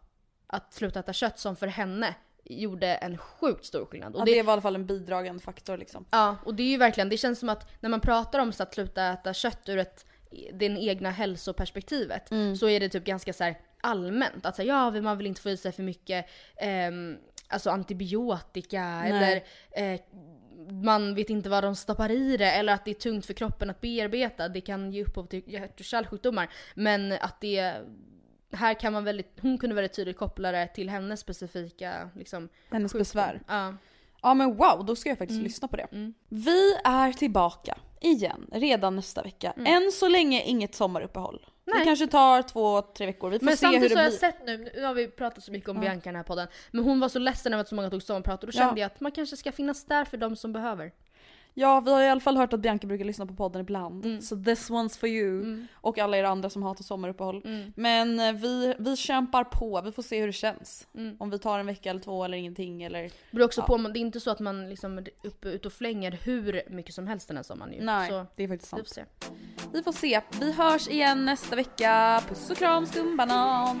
att sluta äta kött som för henne gjorde en sjukt stor skillnad. Och Ja, det var i alla fall en bidragande faktor liksom. Ja, och det är ju verkligen, det känns som att när man pratar om så att sluta äta kött ur ett, det egna hälsoperspektivet Mm. så är det typ ganska så allmänt. Att säga ja, man vill inte få i sig för mycket ehm, alltså antibiotika Nej. eller eh, man vet inte vad de stoppar i det eller att det är tungt för kroppen att bearbeta. Det kan ge upphov till hjärt och kärlsjukdomar. Men att det här kan man väldigt, hon kunde väldigt tydligt koppla det till hennes specifika liksom, Hennes sjukdom. besvär. Ja. Ja men wow, då ska jag faktiskt Mm. lyssna på det. Mm. Vi är tillbaka igen redan nästa vecka. Än så länge inget sommaruppehåll. Det Nej. kanske tar två, tre veckor. Vi får Men se hur samtidigt det så har blir. jag sett nu, nu har vi pratat så mycket om Ja. Bianca i den här podden, men hon var så ledsen över att så många tog sommarprat och då Ja. kände jag att man kanske ska finnas där för de som behöver. Ja, vi har i alla fall hört att Bianca brukar lyssna på podden ibland. Mm. Så this one's for you. Mm. Och alla er andra som hatar sommaruppehåll. Mm. Men eh, vi, vi kämpar på, vi får se hur det känns. Mm. Om vi tar en vecka eller två eller ingenting eller... Det beror också Ja. på, det är inte så att man liksom är uppe ut och flänger hur mycket som helst den här sommaren ju. Nej, Så det är faktiskt vi får sant. se. Vi får se. Vi hörs igen nästa vecka. Puss och kram skumbanan!